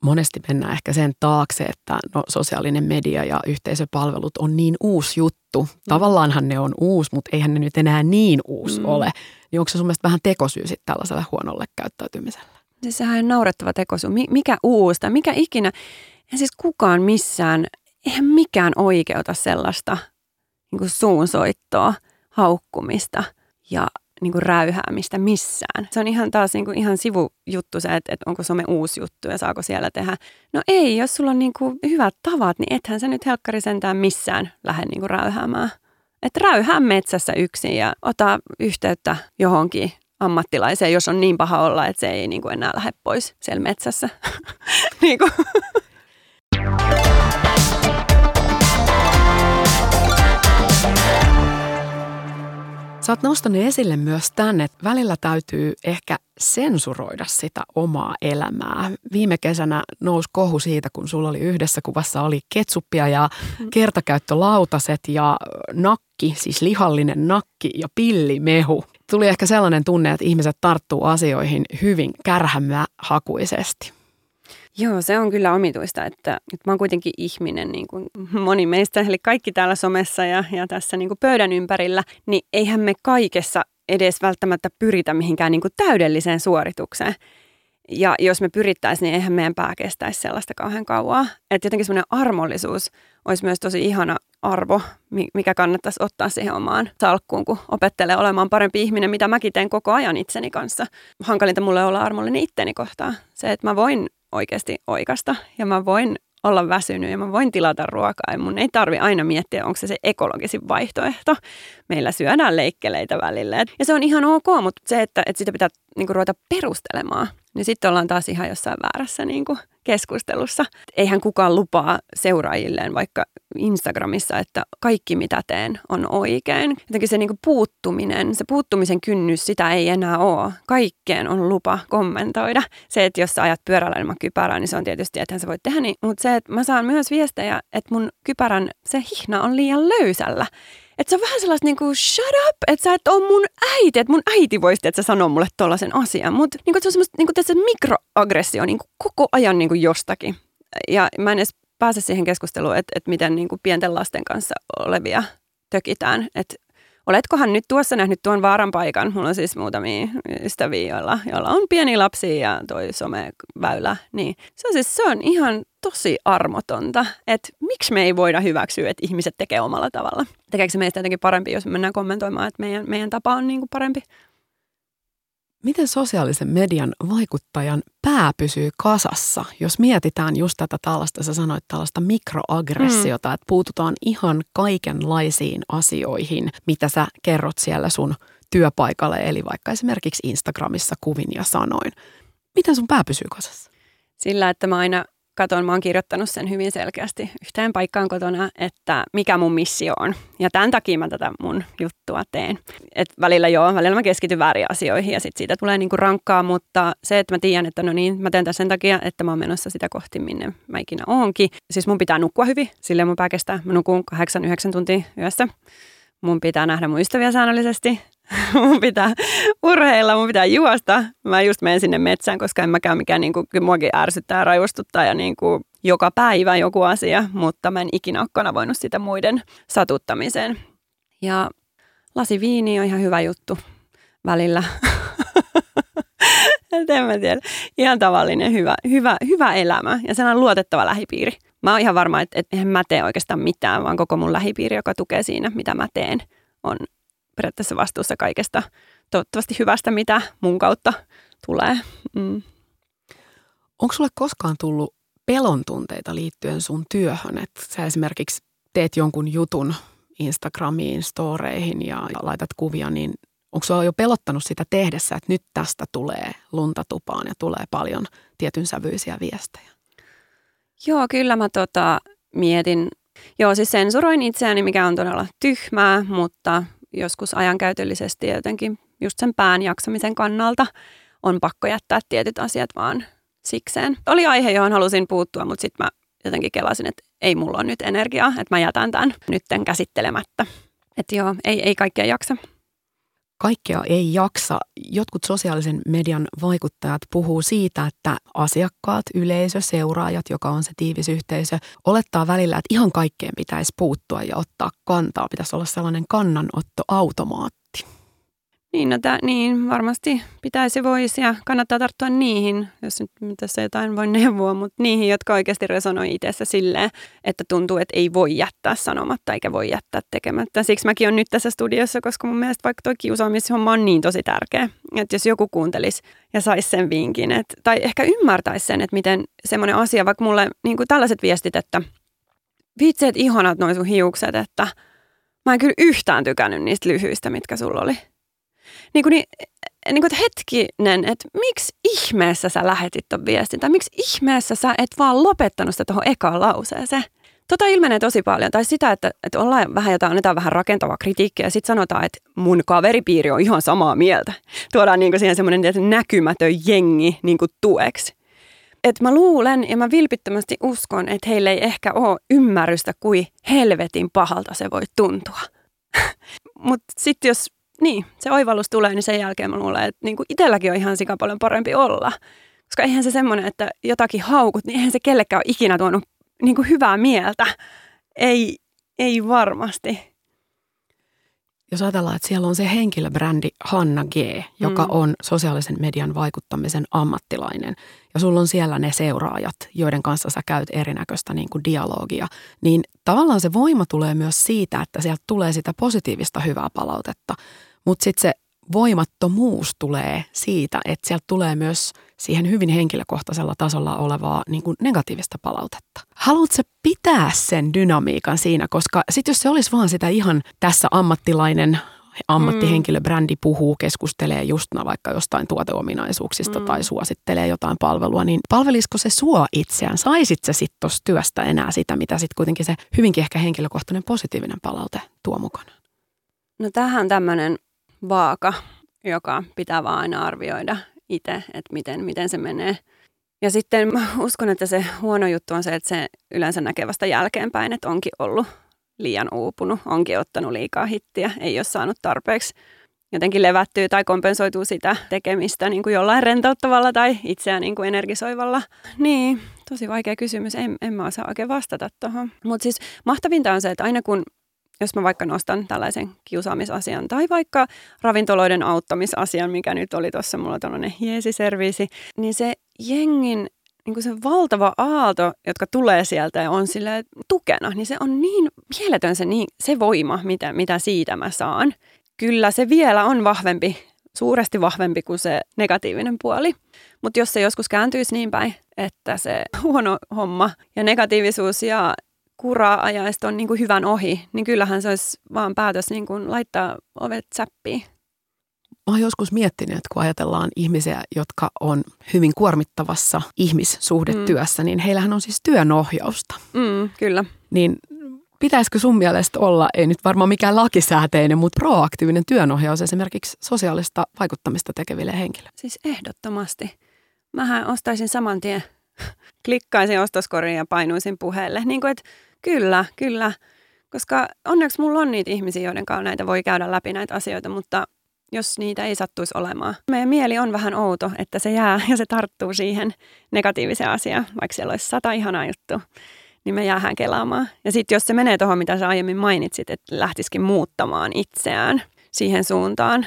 monesti mennään ehkä sen taakse, että no, sosiaalinen media ja yhteisöpalvelut on niin uusi juttu. Mm. Tavallaanhan ne on uusi, mutta eihän ne nyt enää niin uusi mm. ole. Niin onko se sun mielestä vähän tekosyy sitten tällaiselle huonolle käyttäytymiselle? Siis sehän on naurettava tekosyy. Mikä uusta, mikä ikinä. Ja siis kukaan missään, eihän mikään oikeuta sellaista niin suunsoittoa, haukkumista ja niin kuin räyhäämistä missään. Se on ihan taas niin kuin ihan sivujuttu se, että, että onko some uusi juttu ja saako siellä tehdä. No ei, jos sulla on niin kuin hyvät tavat, niin ethän sä nyt helkkari sentään missään lähde niin kuin räyhäämään. Että räyhää metsässä yksin ja ota yhteyttä johonkin ammattilaiseen, jos on niin paha olla, että se ei niin kuin enää lähde pois siellä metsässä. niin kuin. Sä oot nostanut esille myös tänne, että välillä täytyy ehkä sensuroida sitä omaa elämää. Viime kesänä nousi kohu siitä, kun sulla oli yhdessä kuvassa oli ketsuppia ja mm. kertakäyttölautaset ja nakki, siis lihallinen nakki ja pillimehu. Tuli ehkä sellainen tunne, että ihmiset tarttuu asioihin hyvin kärhämähakuisesti. Joo, se on kyllä omituista, että, että mä oon kuitenkin ihminen, niin kuin moni meistä, eli kaikki täällä somessa ja, ja tässä niin kuin pöydän ympärillä, niin eihän me kaikessa edes välttämättä pyritä mihinkään niin kuin täydelliseen suoritukseen. Ja jos me pyrittäisiin, niin eihän meidän pää kestäisi sellaista kauhean kauaa. Että jotenkin semmoinen armollisuus olisi myös tosi ihana arvo, mikä kannattaisi ottaa siihen omaan salkkuun, kun opettelee olemaan parempi ihminen, mitä mäkin teen koko ajan itseni kanssa. Hankalinta mulle olla armollinen itteni kohtaan. Se, että mä voin oikeasti oikasta ja mä voin olla väsynyt ja mä voin tilata ruokaa ja mun ei tarvi aina miettiä, onko se se ekologisin vaihtoehto. Meillä syödään leikkeleitä välillä. Ja se on ihan ok, mutta se, että, että sitä pitää niinku ruveta perustelemaan, niin sitten ollaan taas ihan jossain väärässä niinku keskustelussa. Eihän kukaan lupaa seuraajilleen vaikka Instagramissa, että kaikki mitä teen on oikein. Jotenkin se niinku puuttuminen, se puuttumisen kynnys, sitä ei enää ole. Kaikkeen on lupa kommentoida. Se, että jos sä ajat pyörällä ilman kypärää, niin se on tietysti, että sä voit tehdä niin. Mutta se, että mä saan myös viestejä, että mun kypärän se hihna on liian löysällä. Että se on vähän sellaista niin kuin, shut up, että sä et ole mun äiti, että mun äiti voisi, että sä sanoo mulle tollaisen asian. Mutta niin se on semmoista niin kuin, se mikroaggressio niin kuin, koko ajan niin kuin jostakin. Ja mä en edes pääse siihen keskusteluun, että, että miten niin kuin pienten lasten kanssa olevia tökitään. Että oletkohan nyt tuossa nähnyt tuon vaaran paikan? Mulla on siis muutamia ystäviä, joilla, joilla on pieni lapsi ja toi someväylä. Niin se on siis se on ihan tosi armotonta, että miksi me ei voida hyväksyä, että ihmiset tekee omalla tavalla. Tekeekö se meistä jotenkin parempi, jos me mennään kommentoimaan, että meidän, meidän tapa on niin kuin parempi? Miten sosiaalisen median vaikuttajan pää pysyy kasassa, jos mietitään just tätä tällaista, sä sanoit tällaista mikroaggressiota, mm. että puututaan ihan kaikenlaisiin asioihin, mitä sä kerrot siellä sun työpaikalle, eli vaikka esimerkiksi Instagramissa kuvin ja sanoin. Miten sun pää pysyy kasassa? Sillä, että mä aina katon, mä oon kirjoittanut sen hyvin selkeästi yhteen paikkaan kotona, että mikä mun missio on. Ja tämän takia mä tätä mun juttua teen. Et välillä joo, välillä mä keskityn väärin asioihin ja sit siitä tulee niinku rankkaa, mutta se, että mä tiedän, että no niin, mä teen tämän sen takia, että mä oon menossa sitä kohti, minne mä ikinä oonkin. Siis mun pitää nukkua hyvin, sille mun pää kestää. Mä nukun 8-9 tuntia yössä. Mun pitää nähdä mun ystäviä säännöllisesti. mun pitää urheilla, mun pitää juosta. Mä just menen sinne metsään, koska en mäkään mikään, niin kuin, muakin ärsyttää ja raivostuttaa ja niin kuin, joka päivä joku asia, mutta mä en ikinä ole kanavoinut sitä muiden satuttamiseen. Ja lasi viini on ihan hyvä juttu välillä. en mä tiedä. Ihan tavallinen hyvä, hyvä, hyvä elämä ja sellainen luotettava lähipiiri. Mä oon ihan varma, että, että en mä tee oikeastaan mitään, vaan koko mun lähipiiri, joka tukee siinä, mitä mä teen, on periaatteessa vastuussa kaikesta toivottavasti hyvästä, mitä mun kautta tulee. Mm. Onko sulle koskaan tullut pelon tunteita liittyen sun työhön, että sä esimerkiksi teet jonkun jutun Instagramiin, storeihin ja laitat kuvia, niin onko sulla jo pelottanut sitä tehdessä, että nyt tästä tulee lunta tupaan ja tulee paljon tietyn sävyisiä viestejä? Joo, kyllä mä tota, mietin. Joo, siis sensuroin itseäni, mikä on todella tyhmää, mutta joskus ajankäytöllisesti ja jotenkin just sen pään jaksamisen kannalta on pakko jättää tietyt asiat vaan sikseen. Oli aihe, johon halusin puuttua, mutta sitten mä jotenkin kelasin, että ei mulla ole nyt energiaa, että mä jätän tämän nytten käsittelemättä. Että joo, ei, ei kaikkea jaksa. Kaikkea ei jaksa. Jotkut sosiaalisen median vaikuttajat puhuu siitä, että asiakkaat, yleisö, seuraajat, joka on se tiivis yhteisö, olettaa välillä, että ihan kaikkeen pitäisi puuttua ja ottaa kantaa. Pitäisi olla sellainen kannanottoautomaatti. Niin, no tää, niin, varmasti pitäisi voisi ja kannattaa tarttua niihin, jos nyt tässä jotain voi neuvoa, mutta niihin, jotka oikeasti resonoi itsessä silleen, että tuntuu, että ei voi jättää sanomatta eikä voi jättää tekemättä. Siksi mäkin olen nyt tässä studiossa, koska mun mielestä vaikka tuo kiusaamishomma on niin tosi tärkeä, että jos joku kuuntelisi ja saisi sen vinkin, että, tai ehkä ymmärtäisi sen, että miten semmoinen asia, vaikka mulle niin kuin tällaiset viestit, että vitseet ihanat noin sun hiukset, että mä en kyllä yhtään tykännyt niistä lyhyistä, mitkä sulla oli niin kuin, niin, niin kuin, hetkinen, että miksi ihmeessä sä lähetit ton viestin, tai miksi ihmeessä sä et vaan lopettanut sitä tuohon ekaan lauseeseen. Tota ilmenee tosi paljon. Tai sitä, että, että ollaan vähän jotain, annetaan vähän rakentavaa kritiikkiä ja sitten sanotaan, että mun kaveripiiri on ihan samaa mieltä. Tuodaan niin siihen semmoinen näkymätön jengi niin tueksi. Et mä luulen ja mä vilpittömästi uskon, että heillä ei ehkä ole ymmärrystä, kuin helvetin pahalta se voi tuntua. Mutta sitten jos niin, se oivallus tulee, niin sen jälkeen mä luulen, että niin itselläkin on ihan sika paljon parempi olla. Koska eihän se semmoinen, että jotakin haukut, niin eihän se kellekään ole ikinä tuonut niin kuin hyvää mieltä. Ei, ei varmasti. Jos ajatellaan, että siellä on se henkilöbrändi Hanna G, joka mm. on sosiaalisen median vaikuttamisen ammattilainen, ja sulla on siellä ne seuraajat, joiden kanssa sä käyt erinäköistä niin kuin dialogia, niin tavallaan se voima tulee myös siitä, että sieltä tulee sitä positiivista hyvää palautetta. Mutta sitten se voimattomuus tulee siitä, että sieltä tulee myös siihen hyvin henkilökohtaisella tasolla olevaa niin kuin negatiivista palautetta. Haluatko pitää sen dynamiikan siinä, koska sitten jos se olisi vaan sitä ihan tässä ammattilainen ammattihenkilöbrändi puhuu, keskustelee just vaikka jostain tuoteominaisuuksista mm. tai suosittelee jotain palvelua, niin palvelisiko se sua itseään? Saisit se sitten tuosta työstä enää sitä, mitä sitten kuitenkin se hyvinkin ehkä henkilökohtainen positiivinen palaute tuo mukana? No tähän tämmöinen vaaka, joka pitää vaan aina arvioida itse, että miten, miten se menee. Ja sitten mä uskon, että se huono juttu on se, että se yleensä näkee vasta jälkeenpäin, että onkin ollut liian uupunut, onkin ottanut liikaa hittiä, ei ole saanut tarpeeksi jotenkin levättyä tai kompensoituu sitä tekemistä niin kuin jollain rentouttavalla tai itseään niin kuin energisoivalla. Niin, tosi vaikea kysymys. En, en mä osaa oikein vastata tuohon. Mutta siis mahtavinta on se, että aina kun jos mä vaikka nostan tällaisen kiusaamisasian tai vaikka ravintoloiden auttamisasian, mikä nyt oli tuossa mulla tuollainen jeesiserviisi, niin se jengin niin kuin se valtava aalto, jotka tulee sieltä ja on sille tukena, niin se on niin mieletön se, niin, se voima, mitä, mitä siitä mä saan. Kyllä se vielä on vahvempi, suuresti vahvempi kuin se negatiivinen puoli. Mutta jos se joskus kääntyisi niin päin, että se huono homma ja negatiivisuus ja kura-ajaiset on niin kuin hyvän ohi, niin kyllähän se olisi vaan päätös niin kuin laittaa ovet säppiin. Mä oon joskus miettinyt, että kun ajatellaan ihmisiä, jotka on hyvin kuormittavassa ihmissuhdetyössä, mm. niin heillähän on siis työnohjausta. Mm, kyllä. Niin pitäisikö sun mielestä olla, ei nyt varmaan mikään lakisääteinen, mutta proaktiivinen työnohjaus esimerkiksi sosiaalista vaikuttamista tekeville henkilöille? Siis ehdottomasti. Mähän ostaisin saman tien, klikkaisin ostoskoriin ja painuisin puheelle. Niin kuin, että kyllä, kyllä. Koska onneksi mulla on niitä ihmisiä, joiden kanssa näitä voi käydä läpi näitä asioita, mutta jos niitä ei sattuisi olemaan. Meidän mieli on vähän outo, että se jää ja se tarttuu siihen negatiiviseen asiaan, vaikka siellä olisi sata ihanaa juttu, niin me jäähän kelaamaan. Ja sitten jos se menee tuohon, mitä sä aiemmin mainitsit, että lähtisikin muuttamaan itseään siihen suuntaan,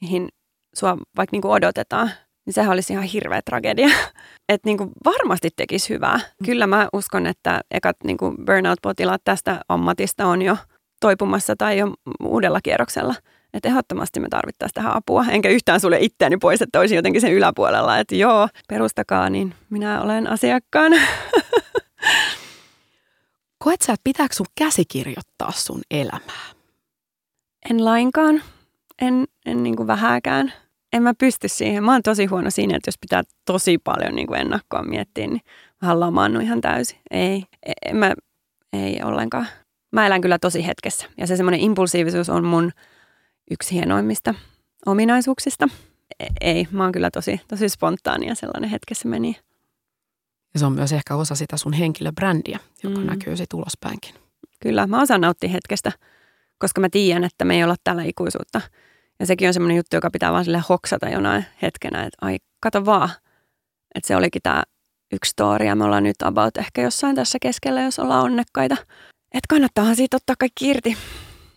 mihin sua vaikka niinku odotetaan, niin sehän olisi ihan hirveä tragedia. Että niinku varmasti tekisi hyvää. Kyllä mä uskon, että ekat niinku burnout-potilaat tästä ammatista on jo toipumassa tai jo uudella kierroksella – että ehdottomasti me tarvittaisiin tähän apua. Enkä yhtään sulle itseäni pois, että olisin jotenkin sen yläpuolella, että joo, perustakaa, niin minä olen asiakkaana. Koet sä, että pitääkö sun käsikirjoittaa sun elämää? En lainkaan. En, en niin kuin vähääkään. En mä pysty siihen. Mä oon tosi huono siinä, että jos pitää tosi paljon niin kuin ennakkoon miettiä, niin mä lamaannut ihan täysin. Ei, e, en mä, ei ollenkaan. Mä elän kyllä tosi hetkessä. Ja se semmoinen impulsiivisuus on mun – yksi hienoimmista ominaisuuksista. E- ei, mä oon kyllä tosi, tosi spontaania sellainen hetkessä meni. Ja se on myös ehkä osa sitä sun henkilöbrändiä, joka mm. näkyy sitten ulospäinkin. Kyllä, mä osaan nauttia hetkestä, koska mä tiedän, että me ei olla täällä ikuisuutta. Ja sekin on semmoinen juttu, joka pitää vaan sille hoksata jonain hetkenä, että ai, kato vaan, että se olikin tämä yksi story ja me ollaan nyt about ehkä jossain tässä keskellä, jos ollaan onnekkaita. Että kannattaahan siitä ottaa kaikki irti.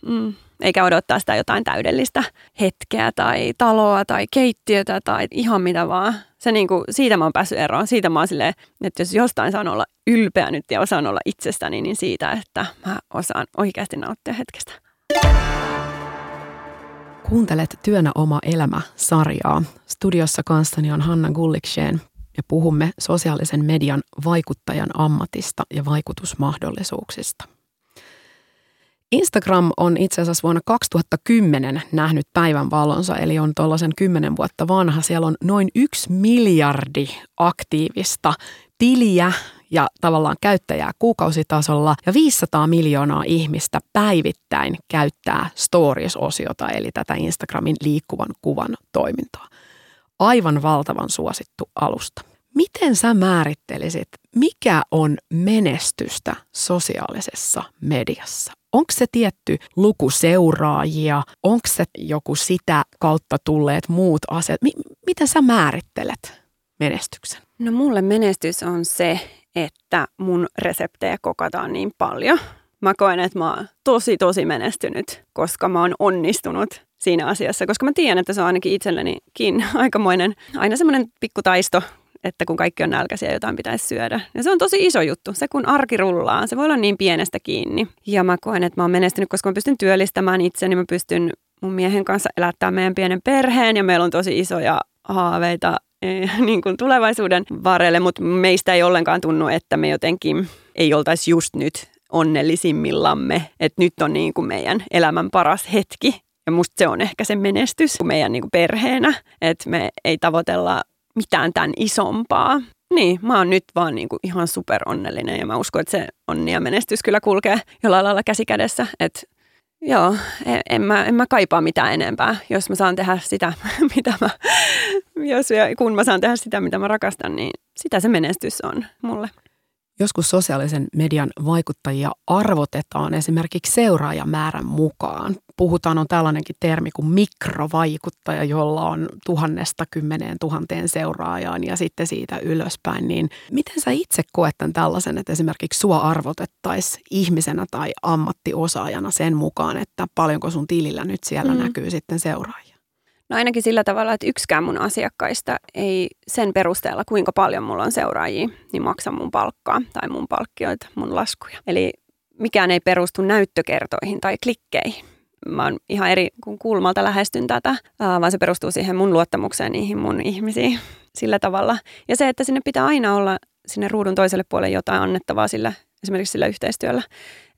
Mm eikä odottaa sitä jotain täydellistä hetkeä tai taloa tai keittiötä tai ihan mitä vaan. Se niin kuin, siitä mä oon päässyt eroon. Siitä mä oon silleen, että jos jostain saan olla ylpeä nyt ja osaan olla itsestäni, niin siitä, että mä osaan oikeasti nauttia hetkestä. Kuuntelet Työnä oma elämä sarjaa. Studiossa kanssani on Hanna Gullikseen ja puhumme sosiaalisen median vaikuttajan ammatista ja vaikutusmahdollisuuksista. Instagram on itse asiassa vuonna 2010 nähnyt päivän valonsa, eli on tuollaisen kymmenen vuotta vanha. Siellä on noin yksi miljardi aktiivista tiliä ja tavallaan käyttäjää kuukausitasolla ja 500 miljoonaa ihmistä päivittäin käyttää stories-osiota eli tätä Instagramin liikkuvan kuvan toimintaa. Aivan valtavan suosittu alusta. Miten sä määrittelisit, mikä on menestystä sosiaalisessa mediassa? Onko se tietty luku seuraajia? Onko se joku sitä kautta tulleet muut asiat? M- miten sä määrittelet menestyksen? No mulle menestys on se, että mun reseptejä kokataan niin paljon. Mä koen, että mä oon tosi tosi menestynyt, koska mä oon onnistunut siinä asiassa, koska mä tiedän, että se on ainakin itsellenikin aikamoinen, aina semmoinen pikkutaisto että kun kaikki on nälkäisiä, jotain pitäisi syödä. Ja se on tosi iso juttu. Se kun arki rullaa, se voi olla niin pienestä kiinni. Ja mä koen, että mä oon menestynyt, koska mä pystyn työllistämään itseni, mä pystyn mun miehen kanssa elättämään meidän pienen perheen ja meillä on tosi isoja haaveita niin kuin tulevaisuuden varrelle, mutta meistä ei ollenkaan tunnu, että me jotenkin ei oltaisi just nyt onnellisimmillamme, että nyt on niin kuin meidän elämän paras hetki. Ja musta se on ehkä se menestys meidän niin kuin perheenä, että me ei tavoitella mitään tämän isompaa. Niin, mä oon nyt vaan niinku ihan super onnellinen ja mä uskon, että se onni ja menestys kyllä kulkee jollain lailla käsi kädessä. Että joo, en, en, mä, en mä kaipaa mitään enempää, jos mä saan tehdä sitä, mitä mä, jos ja kun mä saan tehdä sitä, mitä mä rakastan, niin sitä se menestys on mulle. Joskus sosiaalisen median vaikuttajia arvotetaan esimerkiksi seuraajamäärän mukaan. Puhutaan, on tällainenkin termi kuin mikrovaikuttaja, jolla on tuhannesta kymmeneen tuhanteen seuraajaan ja sitten siitä ylöspäin. Niin miten sä itse koet tämän tällaisen, että esimerkiksi sua arvotettaisiin ihmisenä tai ammattiosaajana sen mukaan, että paljonko sun tilillä nyt siellä mm. näkyy sitten seuraajia? No ainakin sillä tavalla, että yksikään mun asiakkaista ei sen perusteella, kuinka paljon mulla on seuraajia, niin maksa mun palkkaa tai mun palkkioita, mun laskuja. Eli mikään ei perustu näyttökertoihin tai klikkeihin. Mä oon ihan eri kuin kulmalta lähestyn tätä, vaan se perustuu siihen mun luottamukseen niihin mun ihmisiin sillä tavalla. Ja se, että sinne pitää aina olla sinne ruudun toiselle puolelle jotain annettavaa sillä, esimerkiksi sillä yhteistyöllä.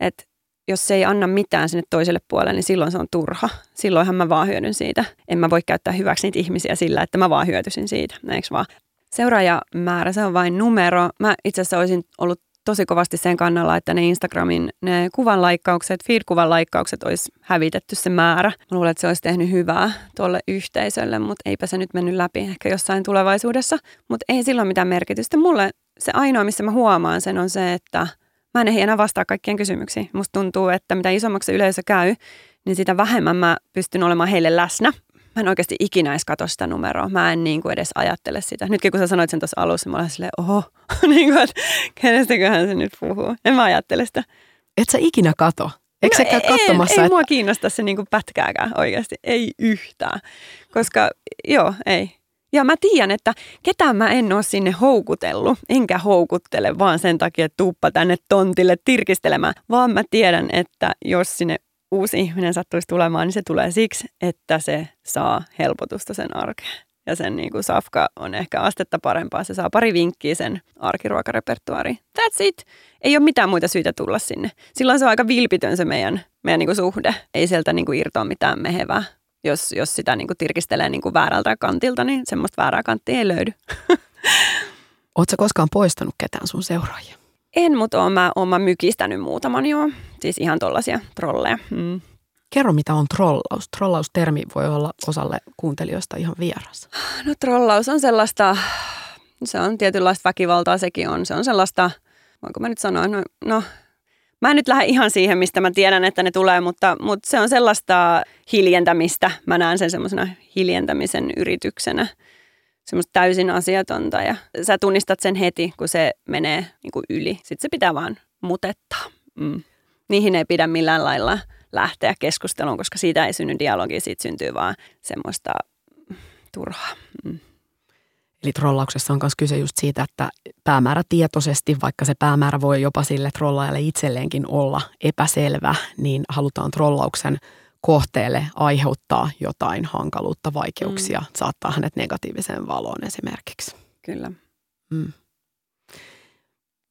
Että jos se ei anna mitään sinne toiselle puolelle, niin silloin se on turha. Silloinhan mä vaan hyödyn siitä. En mä voi käyttää hyväksi niitä ihmisiä sillä, että mä vaan hyötyisin siitä, eikö vaan? Seuraajamäärä, se on vain numero. Mä itse asiassa olisin ollut tosi kovasti sen kannalla, että ne Instagramin ne kuvan laikkaukset, feed-kuvan laikkaukset olisi hävitetty se määrä. Mä luulen, että se olisi tehnyt hyvää tuolle yhteisölle, mutta eipä se nyt mennyt läpi ehkä jossain tulevaisuudessa. Mutta ei silloin mitään merkitystä. Mulle se ainoa, missä mä huomaan sen, on se, että – mä en ehdi enää vastaa kaikkien kysymyksiin. Musta tuntuu, että mitä isommaksi se yleisö käy, niin sitä vähemmän mä pystyn olemaan heille läsnä. Mä en oikeasti ikinä edes katso sitä numeroa. Mä en niin kuin edes ajattele sitä. Nytkin kun sä sanoit sen tuossa alussa, mä olen silleen, oho, niin kuin, että kenestäköhän se nyt puhuu. En mä ajattele sitä. Et sä ikinä kato? Eikö no, käy katsomassa? Ei, ei että... mua kiinnosta se niin kuin pätkääkään oikeasti. Ei yhtään. Koska joo, ei. Ja mä tiedän, että ketään mä en ole sinne houkutellut, enkä houkuttele vaan sen takia, että tuuppa tänne tontille tirkistelemään, vaan mä tiedän, että jos sinne uusi ihminen sattuisi tulemaan, niin se tulee siksi, että se saa helpotusta sen arkeen. Ja sen niin kuin safka on ehkä astetta parempaa. Se saa pari vinkkiä sen arkiruokarepertuaariin. That's it. Ei ole mitään muita syitä tulla sinne. Silloin se on aika vilpitön se meidän, meidän niin kuin suhde. Ei sieltä niin kuin irtoa mitään mehevää jos, jos sitä niin kuin tirkistelee niin kuin väärältä kantilta, niin semmoista väärää kanttia ei löydy. Oletko koskaan poistanut ketään sun seuraajia? En, mutta oon mä, oon mä mykistänyt muutaman joo. Siis ihan tollaisia trolleja. Mm. Kerro, mitä on trollaus. Trollaustermi voi olla osalle kuuntelijoista ihan vieras. No trollaus on sellaista, se on tietynlaista väkivaltaa sekin on. Se on sellaista, voinko mä nyt sanoa, no, no Mä en nyt lähde ihan siihen, mistä mä tiedän, että ne tulee, mutta, mutta se on sellaista hiljentämistä. Mä näen sen semmoisena hiljentämisen yrityksenä. Semmoista täysin asiatonta ja sä tunnistat sen heti, kun se menee niin kuin yli. Sitten se pitää vaan mutettaa. Mm. Niihin ei pidä millään lailla lähteä keskusteluun, koska siitä ei synny dialogia, siitä syntyy vaan semmoista turhaa. Mm. Eli trollauksessa on myös kyse just siitä, että päämäärä tietoisesti, vaikka se päämäärä voi jopa sille trollaajalle itselleenkin olla epäselvä, niin halutaan trollauksen kohteelle aiheuttaa jotain hankaluutta, vaikeuksia, mm. saattaa hänet negatiiviseen valoon esimerkiksi. Kyllä. Mm.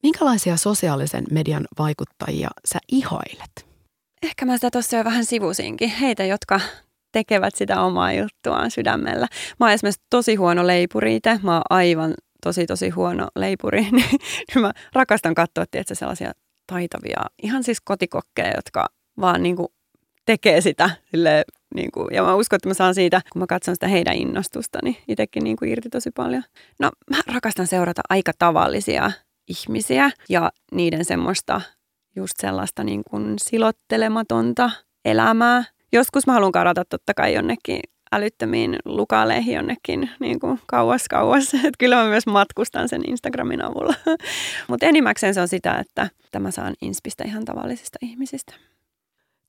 Minkälaisia sosiaalisen median vaikuttajia sä ihailet? Ehkä mä sitä tuossa jo vähän sivusinkin. Heitä, jotka tekevät sitä omaa juttuaan sydämellä. Mä oon esimerkiksi tosi huono leipuri itse. Mä oon aivan tosi tosi huono leipuri, niin mä rakastan katsoa, että sellaisia taitavia, ihan siis kotikokkeja, jotka vaan niin tekee sitä sille, niin kuin, ja mä uskon, että mä saan siitä, kun mä katson sitä heidän innostusta, niin itsekin niin irti tosi paljon. No mä rakastan seurata aika tavallisia ihmisiä ja niiden semmoista just sellaista niin kuin silottelematonta elämää. Joskus mä haluan karata totta kai jonnekin älyttömiin lukaleihin jonnekin niin kuin kauas kauas. Et kyllä mä myös matkustan sen Instagramin avulla. Mutta enimmäkseen se on sitä, että tämä saan inspistä ihan tavallisista ihmisistä.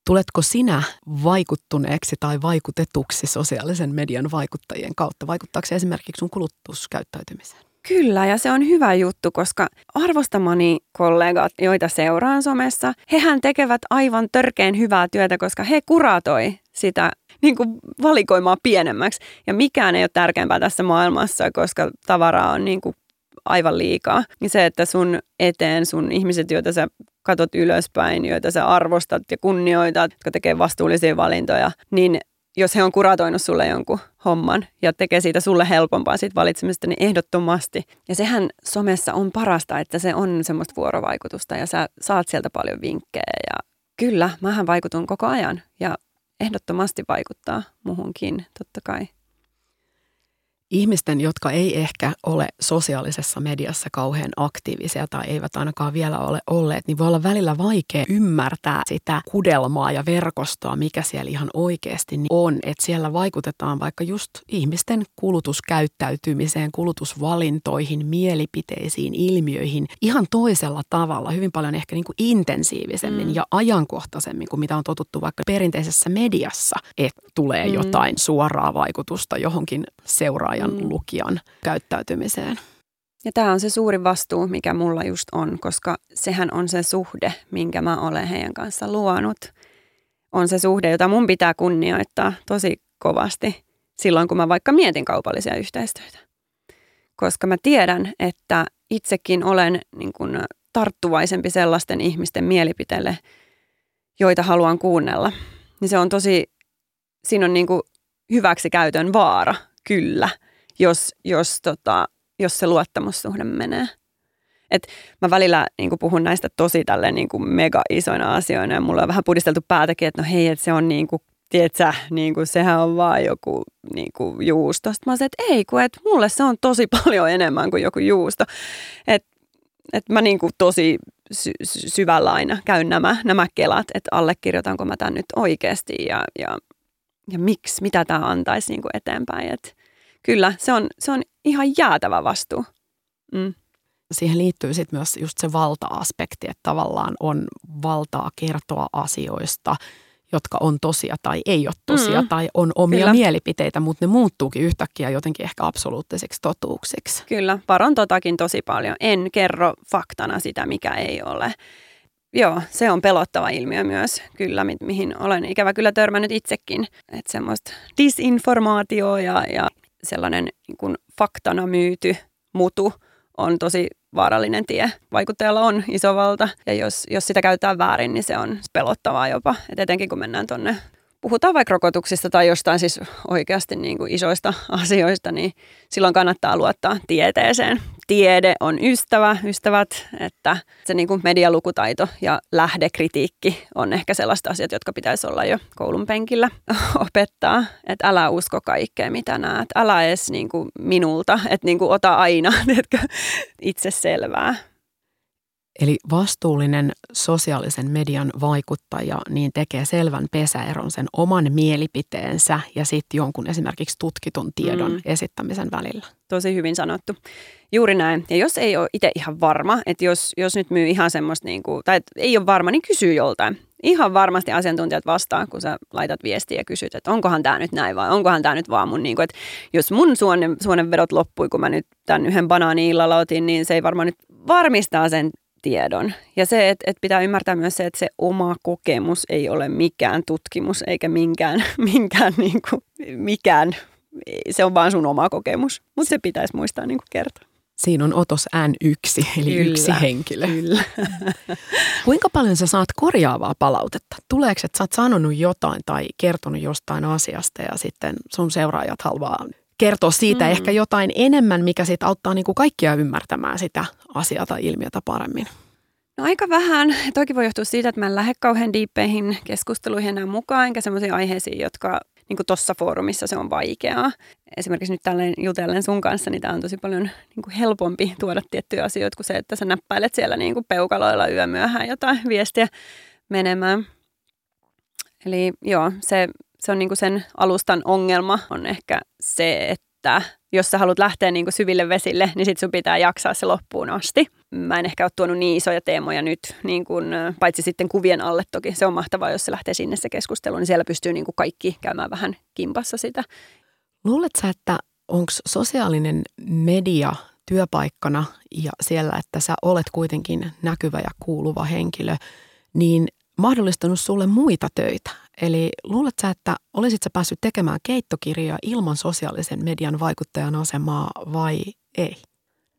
Tuletko sinä vaikuttuneeksi tai vaikutetuksi sosiaalisen median vaikuttajien kautta? Vaikuttaako se esimerkiksi sun kulutuskäyttäytymiseen? Kyllä, ja se on hyvä juttu, koska arvostamani kollegat, joita seuraan somessa, hehän tekevät aivan törkeen hyvää työtä, koska he kuratoi sitä niin kuin valikoimaa pienemmäksi. Ja mikään ei ole tärkeämpää tässä maailmassa, koska tavaraa on niin kuin aivan liikaa. Niin se, että sun eteen sun ihmiset, joita sä katot ylöspäin, joita sä arvostat ja kunnioitat, jotka tekee vastuullisia valintoja, niin jos he on kuratoinut sulle jonkun homman ja tekee siitä sulle helpompaa siitä valitsemisesta, niin ehdottomasti. Ja sehän somessa on parasta, että se on semmoista vuorovaikutusta ja sä saat sieltä paljon vinkkejä ja kyllä, mähän vaikutun koko ajan ja ehdottomasti vaikuttaa muhunkin, totta kai ihmisten, jotka ei ehkä ole sosiaalisessa mediassa kauhean aktiivisia tai eivät ainakaan vielä ole olleet, niin voi olla välillä vaikea ymmärtää sitä kudelmaa ja verkostoa, mikä siellä ihan oikeasti on. Että siellä vaikutetaan vaikka just ihmisten kulutuskäyttäytymiseen, kulutusvalintoihin, mielipiteisiin, ilmiöihin ihan toisella tavalla, hyvin paljon ehkä niin kuin intensiivisemmin mm. ja ajankohtaisemmin kuin mitä on totuttu vaikka perinteisessä mediassa, että tulee mm. jotain suoraa vaikutusta johonkin seuraajan lukijan, mm. lukijan käyttäytymiseen. Ja tämä on se suuri vastuu, mikä mulla just on, koska sehän on se suhde, minkä mä olen heidän kanssa luonut. On se suhde, jota mun pitää kunnioittaa tosi kovasti silloin, kun mä vaikka mietin kaupallisia yhteistyötä. Koska mä tiedän, että itsekin olen niin kun, tarttuvaisempi sellaisten ihmisten mielipiteille, joita haluan kuunnella. Niin se on tosi, siinä on niin hyväksi käytön vaara, kyllä – jos, jos, tota, jos se luottamussuhde menee. Et mä välillä niin puhun näistä tosi tälle niin mega isoina asioina ja mulla on vähän pudisteltu päätäkin, että no hei, että se on niin kuin, tiedätkö, niin kuin, sehän on vaan joku niin kuin juusto. Sitten mä sanoin, että ei, kun et mulle se on tosi paljon enemmän kuin joku juusto. Että et mä niin kuin tosi sy- syvällä aina käyn nämä, nämä kelat, että allekirjoitanko mä tämän nyt oikeasti ja, ja, ja miksi, mitä tämä antaisi niin kuin eteenpäin. Että kyllä, se on, se on ihan jäätävä vastuu. Mm. Siihen liittyy sitten myös just se valta-aspekti, että tavallaan on valtaa kertoa asioista, jotka on tosia tai ei ole tosia mm. tai on omia Kyllä. mielipiteitä, mutta ne muuttuukin yhtäkkiä jotenkin ehkä absoluuttisiksi totuuksiksi. Kyllä, varon totakin tosi paljon. En kerro faktana sitä, mikä ei ole. Joo, se on pelottava ilmiö myös, kyllä, mi- mihin olen ikävä kyllä törmännyt itsekin. Että semmoista disinformaatioa ja, ja sellainen niin kuin faktana myyty mutu on tosi vaarallinen tie. Vaikuttajalla on iso valta ja jos, jos sitä käytetään väärin, niin se on pelottavaa jopa. Et etenkin kun mennään tuonne puhutaan vaikka rokotuksista tai jostain siis oikeasti niin kuin isoista asioista, niin silloin kannattaa luottaa tieteeseen. Tiede on ystävä, ystävät, että se niin kuin medialukutaito ja lähdekritiikki on ehkä sellaiset asiat, jotka pitäisi olla jo koulun penkillä opettaa. Että älä usko kaikkea, mitä näet. Älä edes niin kuin minulta, että niin kuin ota aina itse selvää. Eli vastuullinen sosiaalisen median vaikuttaja niin tekee selvän pesäeron sen oman mielipiteensä ja sitten jonkun esimerkiksi tutkitun tiedon mm. esittämisen välillä. Tosi hyvin sanottu. Juuri näin. Ja jos ei ole itse ihan varma, että jos, jos nyt myy ihan semmoista, niin kuin, tai ei ole varma, niin kysyy joltain. Ihan varmasti asiantuntijat vastaa, kun sä laitat viestiä ja kysyt, että onkohan tämä nyt näin vai onkohan tämä nyt vaan mun, niin kuin, että jos mun suonen, suonenvedot loppui, kun mä nyt tämän yhden banaani illalla otin, niin se ei varmaan nyt varmistaa sen tiedon. Ja se, että, että pitää ymmärtää myös se, että se oma kokemus ei ole mikään tutkimus eikä minkään, minkään niin kuin, mikään, se on vaan sun oma kokemus. Mutta se pitäisi muistaa niin kuin kertoa. Siinä on otos N1, eli kyllä, yksi henkilö. Kyllä. Kuinka paljon sä saat korjaavaa palautetta? Tuleeko, että sä oot sanonut jotain tai kertonut jostain asiasta ja sitten sun seuraajat haluaa kertoa siitä mm. ehkä jotain enemmän, mikä sitten auttaa niin kuin kaikkia ymmärtämään sitä asiaa tai ilmiötä paremmin? No aika vähän. Toki voi johtua siitä, että mä en lähde kauhean diippeihin keskusteluihin enää mukaan, enkä sellaisiin aiheisiin, jotka niin tuossa foorumissa se on vaikeaa. Esimerkiksi nyt tälleen jutellen sun kanssa, niin tämä on tosi paljon niin helpompi tuoda tiettyjä asioita kuin se, että sä näppäilet siellä niin kuin peukaloilla yömyöhään jotain viestiä menemään. Eli joo, se, se on niin kuin sen alustan ongelma on ehkä se, että jos sä haluat lähteä niin kuin syville vesille, niin sit sun pitää jaksaa se loppuun asti. Mä en ehkä ole tuonut niin isoja teemoja nyt, niin kuin, paitsi sitten kuvien alle toki. Se on mahtavaa, jos se lähtee sinne se keskustelu, niin siellä pystyy niin kuin kaikki käymään vähän kimpassa sitä. Luuletko sä, että onko sosiaalinen media työpaikkana ja siellä, että sä olet kuitenkin näkyvä ja kuuluva henkilö, niin mahdollistanut sulle muita töitä? Eli luulet sä, että olisit sä päässyt tekemään keittokirjaa ilman sosiaalisen median vaikuttajan asemaa vai ei?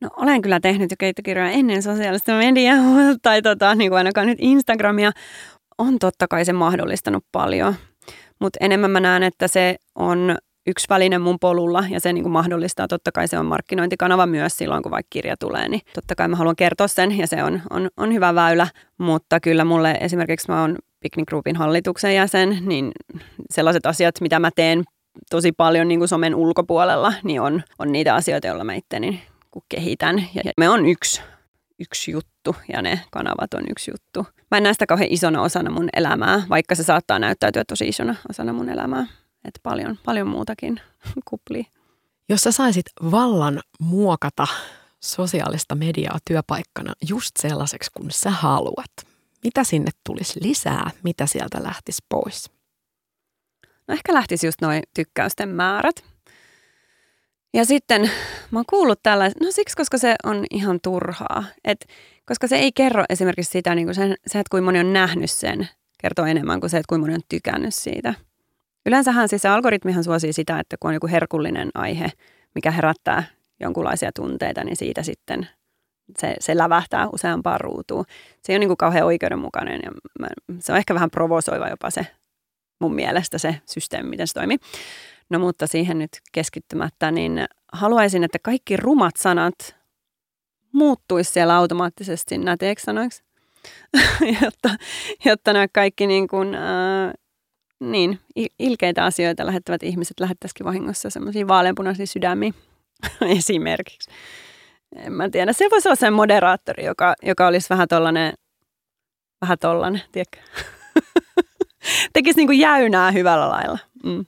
No olen kyllä tehnyt jo keittokirjoja ennen sosiaalista mediaa, tai tota, niin kuin ainakaan nyt Instagramia. On totta kai se mahdollistanut paljon, mutta enemmän mä näen, että se on yksi väline mun polulla ja se niin kuin mahdollistaa, totta kai se on markkinointikanava myös silloin, kun vaikka kirja tulee, niin totta kai mä haluan kertoa sen ja se on, on, on hyvä väylä, mutta kyllä mulle esimerkiksi mä oon Picnic Groupin hallituksen jäsen, niin sellaiset asiat, mitä mä teen tosi paljon niin kuin somen ulkopuolella, niin on, on niitä asioita, joilla mä itteni kehitän. Ja me on yksi, yksi juttu ja ne kanavat on yksi juttu. Mä en näe sitä kauhean isona osana mun elämää, vaikka se saattaa näyttäytyä tosi isona osana mun elämää. Että paljon, paljon muutakin kuplii. Jos sä saisit vallan muokata sosiaalista mediaa työpaikkana just sellaiseksi kuin sä haluat, mitä sinne tulisi lisää, mitä sieltä lähtisi pois? No ehkä lähtisi just noin tykkäysten määrät. Ja sitten mä oon kuullut tällaista, no siksi, koska se on ihan turhaa. Et, koska se ei kerro esimerkiksi sitä, niin kuin sen, se, että kuinka moni on nähnyt sen, kertoo enemmän kuin se, että kuinka moni on tykännyt siitä. Yleensähän siis se algoritmihan suosii sitä, että kun on joku herkullinen aihe, mikä herättää jonkunlaisia tunteita, niin siitä sitten se, se lävähtää useampaan ruutuun. Se ei ole niin kuin kauhean oikeudenmukainen ja mä, se on ehkä vähän provosoiva jopa se mun mielestä se systeemi, miten se toimii. No mutta siihen nyt keskittymättä, niin haluaisin, että kaikki rumat sanat muuttuisi siellä automaattisesti näteeksi sanoiksi, jotta, jotta nämä kaikki niin kuin, äh, niin, ilkeitä asioita lähettävät ihmiset lähettäisikin vahingossa semmoisia vaaleanpunaisia sydämiä esimerkiksi. En mä tiedä. Se voisi olla se moderaattori, joka, joka olisi vähän tollainen, vähän tollainen, tiedätkö? Tekisi niin kuin jäynää hyvällä lailla. Mm.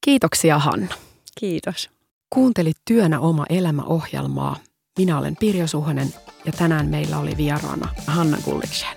Kiitoksia Hanna. Kiitos. Kuuntelit Työnä oma elämä ohjelmaa. Minä olen Pirjo Suhonen ja tänään meillä oli vieraana Hanna Gulliksen.